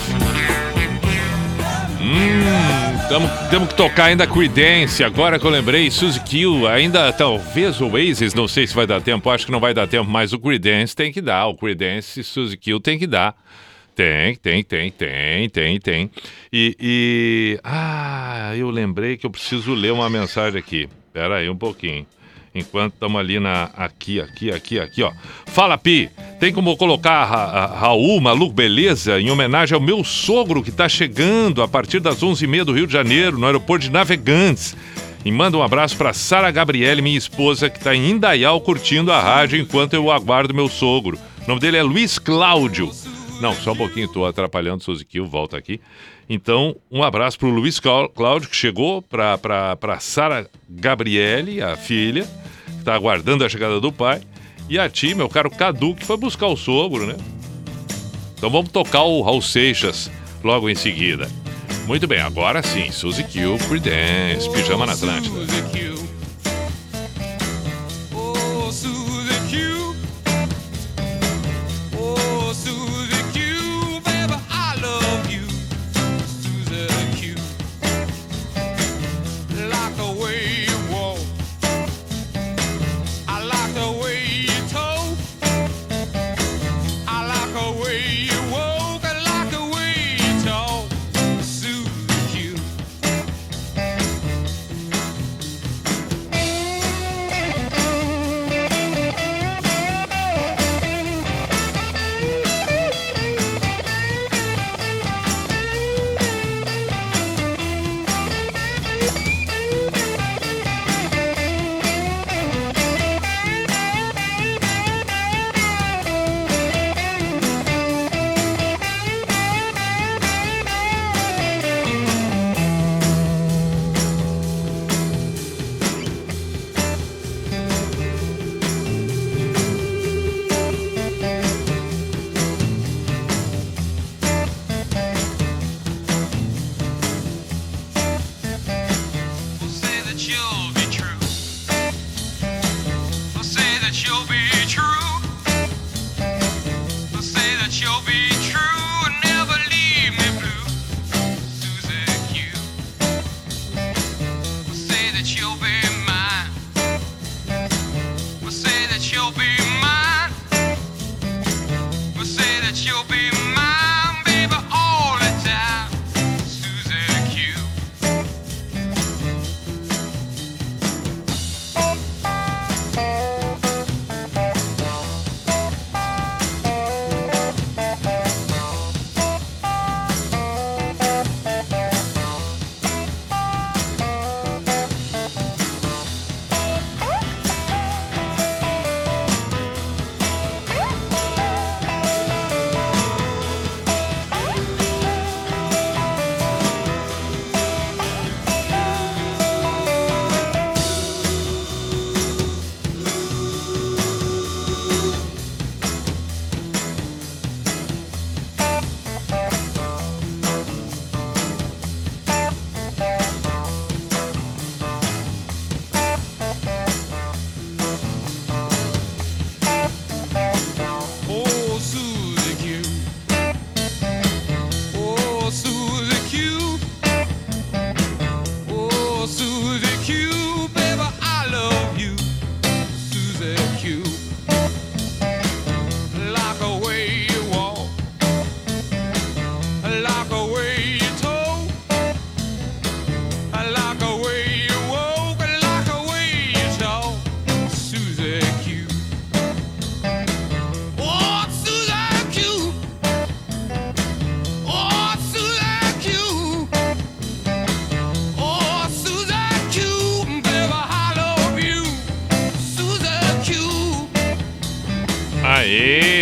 Hum, tamo, temos que tocar ainda Creedence. Agora que eu lembrei, Suzy Q. Ainda talvez o Oasis, não sei se vai dar tempo. Acho que não vai dar tempo, mas o Creedence tem que dar. O Creedence Suzy Q tem que dar. Tem, tem, tem, tem, tem, tem. E, e. Ah, eu lembrei que eu preciso ler uma mensagem aqui. Pera aí um pouquinho. Enquanto estamos ali na. Aqui, aqui, aqui, aqui, ó. Fala, Pi! Tem como colocar Ra Ra- Raul Maluco Beleza em homenagem ao meu sogro que está chegando a partir das 11h30 do Rio de Janeiro, no aeroporto de Navegantes. E manda um abraço para Sara Gabriele, minha esposa, que está em Indaial curtindo a rádio enquanto eu aguardo meu sogro. O nome dele é Luiz Cláudio. Não, só um pouquinho, estou atrapalhando o Suzy Kiel, volta aqui. Então, um abraço para o Luiz Clá- Cláudio, que chegou, para Sara Gabriele, a filha, está aguardando a chegada do pai, e a ti, meu caro Cadu, que foi buscar o sogro, né? Então vamos tocar o Raul Seixas logo em seguida. Muito bem, agora sim, Suzy Kiel, Creedence, Pijama na Atlântida.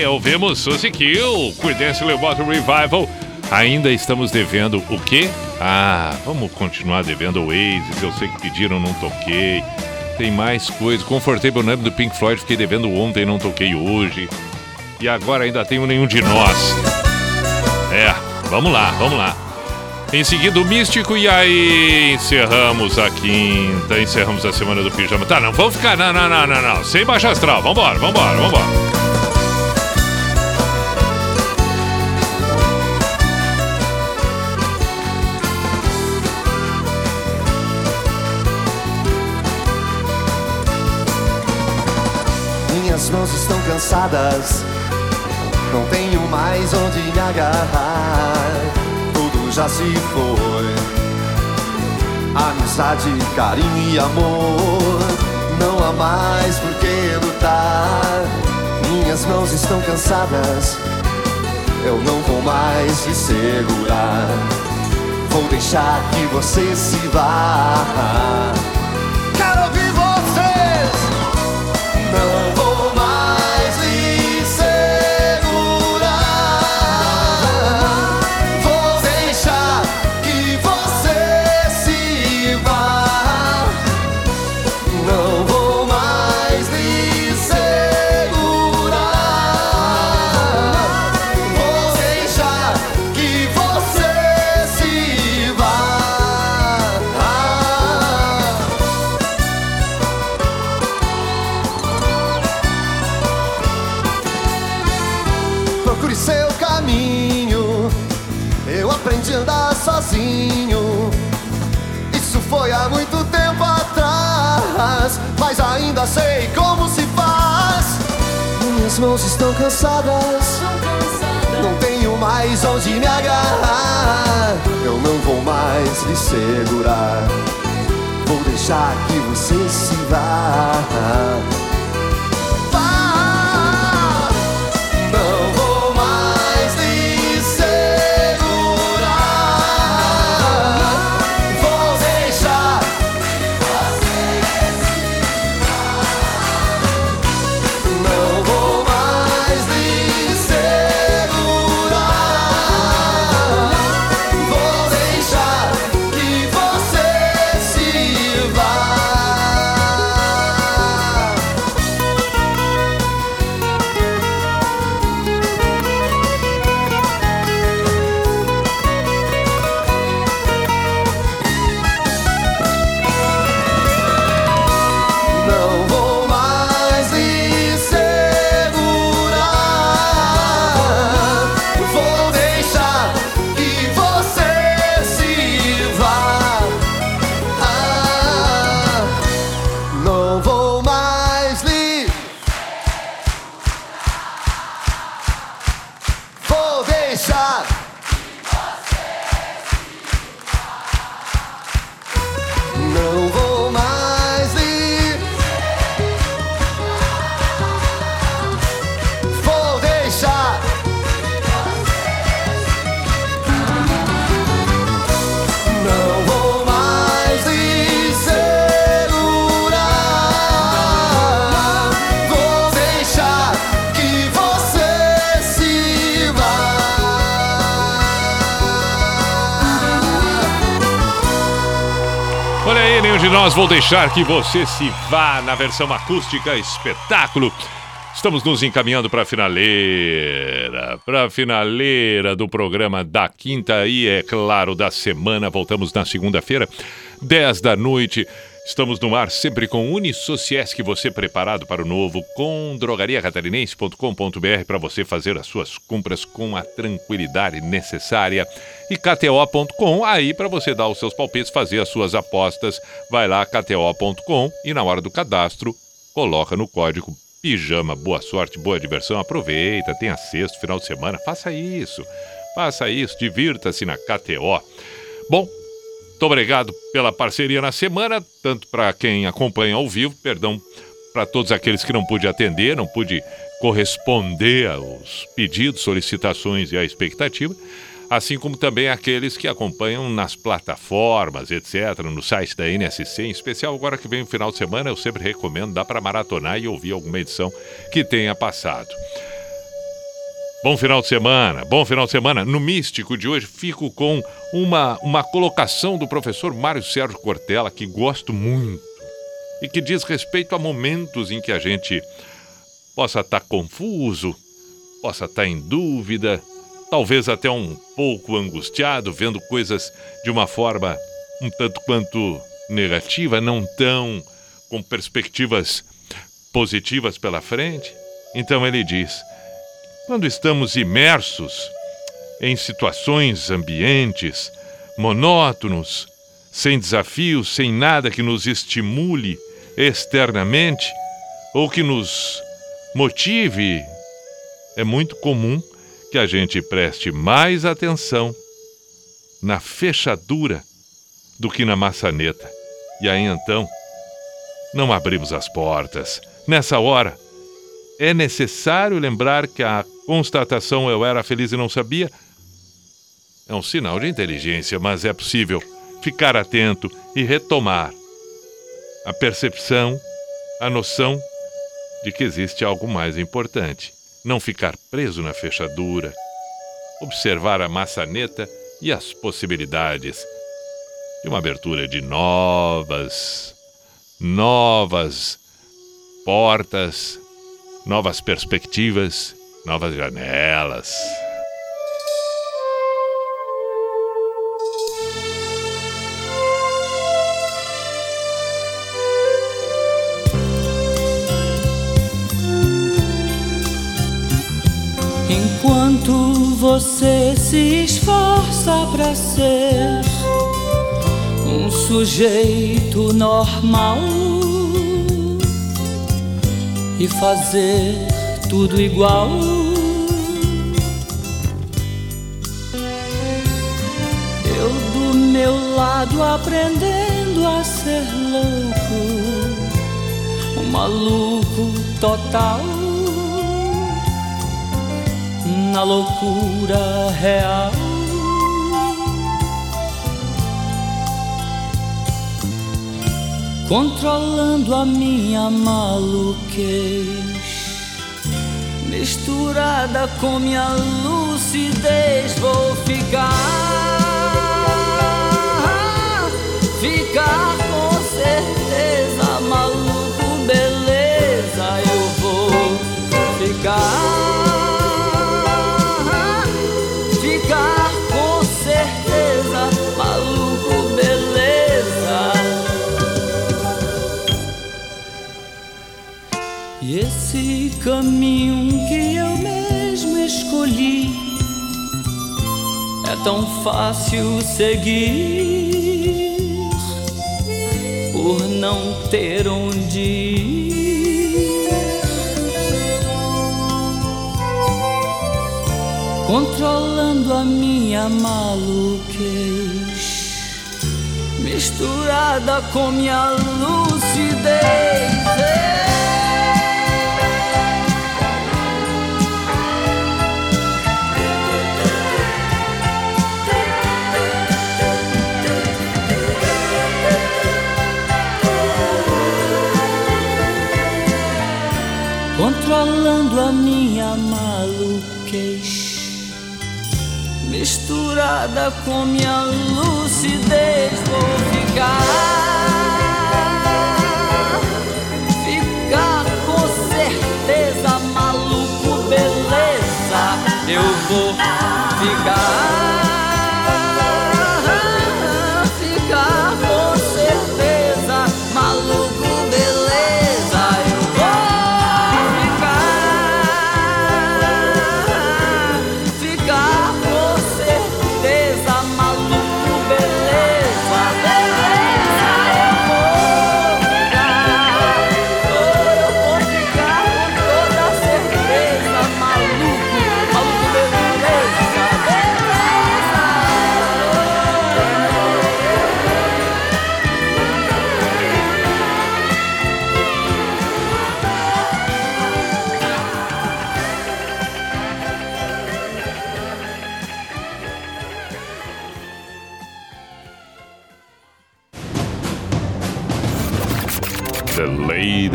Ouvimos Suzy Kill, Creedence Clearwater Revival. Ainda estamos devendo o quê? Ah, vamos continuar devendo o Oasis. Eu sei que pediram, não toquei. Tem mais coisa. Comfortable Numb do Pink Floyd, fiquei devendo ontem, não toquei hoje. E agora ainda tem o Nenhum de Nós. É, vamos lá, vamos lá. Em seguida, o Místico, e aí encerramos a quinta, encerramos a semana do pijama. Tá, não, vamos ficar, não, não, não, não, não. Sem baixa astral, vambora, vambora, vambora. Minhas mãos estão cansadas, não tenho mais onde me agarrar. Tudo já se foi. Amizade, carinho e amor, não há mais por que lutar. Minhas mãos estão cansadas, eu não vou mais te segurar. Vou deixar que você se vá. Mãos estão cansadas. Não tenho mais onde me agarrar. Eu não vou mais lhe segurar. Vou deixar que você se vá. Vá. Nós vou deixar que você se vá na versão acústica espetáculo. Estamos nos encaminhando para a finaleira, para a finaleira do programa da quinta e, é claro, da semana. Voltamos na segunda-feira, 10 da noite. Estamos no ar sempre com Unisociesc, você preparado para o novo, com drogariacatarinense.com.br para você fazer as suas compras com a tranquilidade necessária. E KTO.com, aí para você dar os seus palpites, fazer as suas apostas. Vai lá, KTO.com, e na hora do cadastro, coloca no código pijama. Boa sorte, boa diversão. Aproveita, tenha sexto, final de semana. Faça isso. Faça isso, divirta-se na KTO. Bom, muito obrigado pela parceria na semana, tanto para quem acompanha ao vivo, perdão, para todos aqueles que não pude atender, não pude corresponder aos pedidos, solicitações e à expectativa, assim como também aqueles que acompanham nas plataformas, etc., no site da NSC, em especial agora que vem o final de semana, eu sempre recomendo, dá para maratonar e ouvir alguma edição que tenha passado. Bom final de semana, bom final de semana. No Místico de hoje, fico com uma, uma colocação do professor Mário Sérgio Cortella, que gosto muito, e que diz respeito a momentos em que a gente possa estar confuso, possa estar em dúvida, talvez até um pouco angustiado, vendo coisas de uma forma um tanto quanto negativa, não tão com perspectivas positivas pela frente. Então ele diz: quando estamos imersos em situações, ambientes monótonos, sem desafios, sem nada que nos estimule externamente ou que nos motive, é muito comum que a gente preste mais atenção na fechadura do que na maçaneta. E aí então, não abrimos as portas. Nessa hora, é necessário lembrar que a constatação eu era feliz e não sabia é um sinal de inteligência, mas é possível ficar atento e retomar a percepção, a noção de que existe algo mais importante. Não ficar preso na fechadura, observar a maçaneta e as possibilidades de uma abertura de novas, novas portas, novas perspectivas, novas janelas. Você se esforça para ser um sujeito normal e fazer tudo igual. Eu do meu lado aprendendo a ser louco, um maluco total na loucura real. Controlando a minha maluquez, misturada com minha lucidez, vou ficar, ficar com certeza, maluco, beleza, eu vou ficar. Caminho que eu mesmo escolhi é tão fácil seguir por não ter onde ir. controlando a minha maluquez, misturada com minha lucidez. Controlando a minha maluquez misturada com minha lucidez. Vou ficar ficar com certeza maluco beleza. Eu vou ficar ficar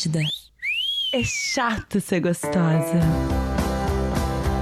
Atlântida. É chato ser gostosa.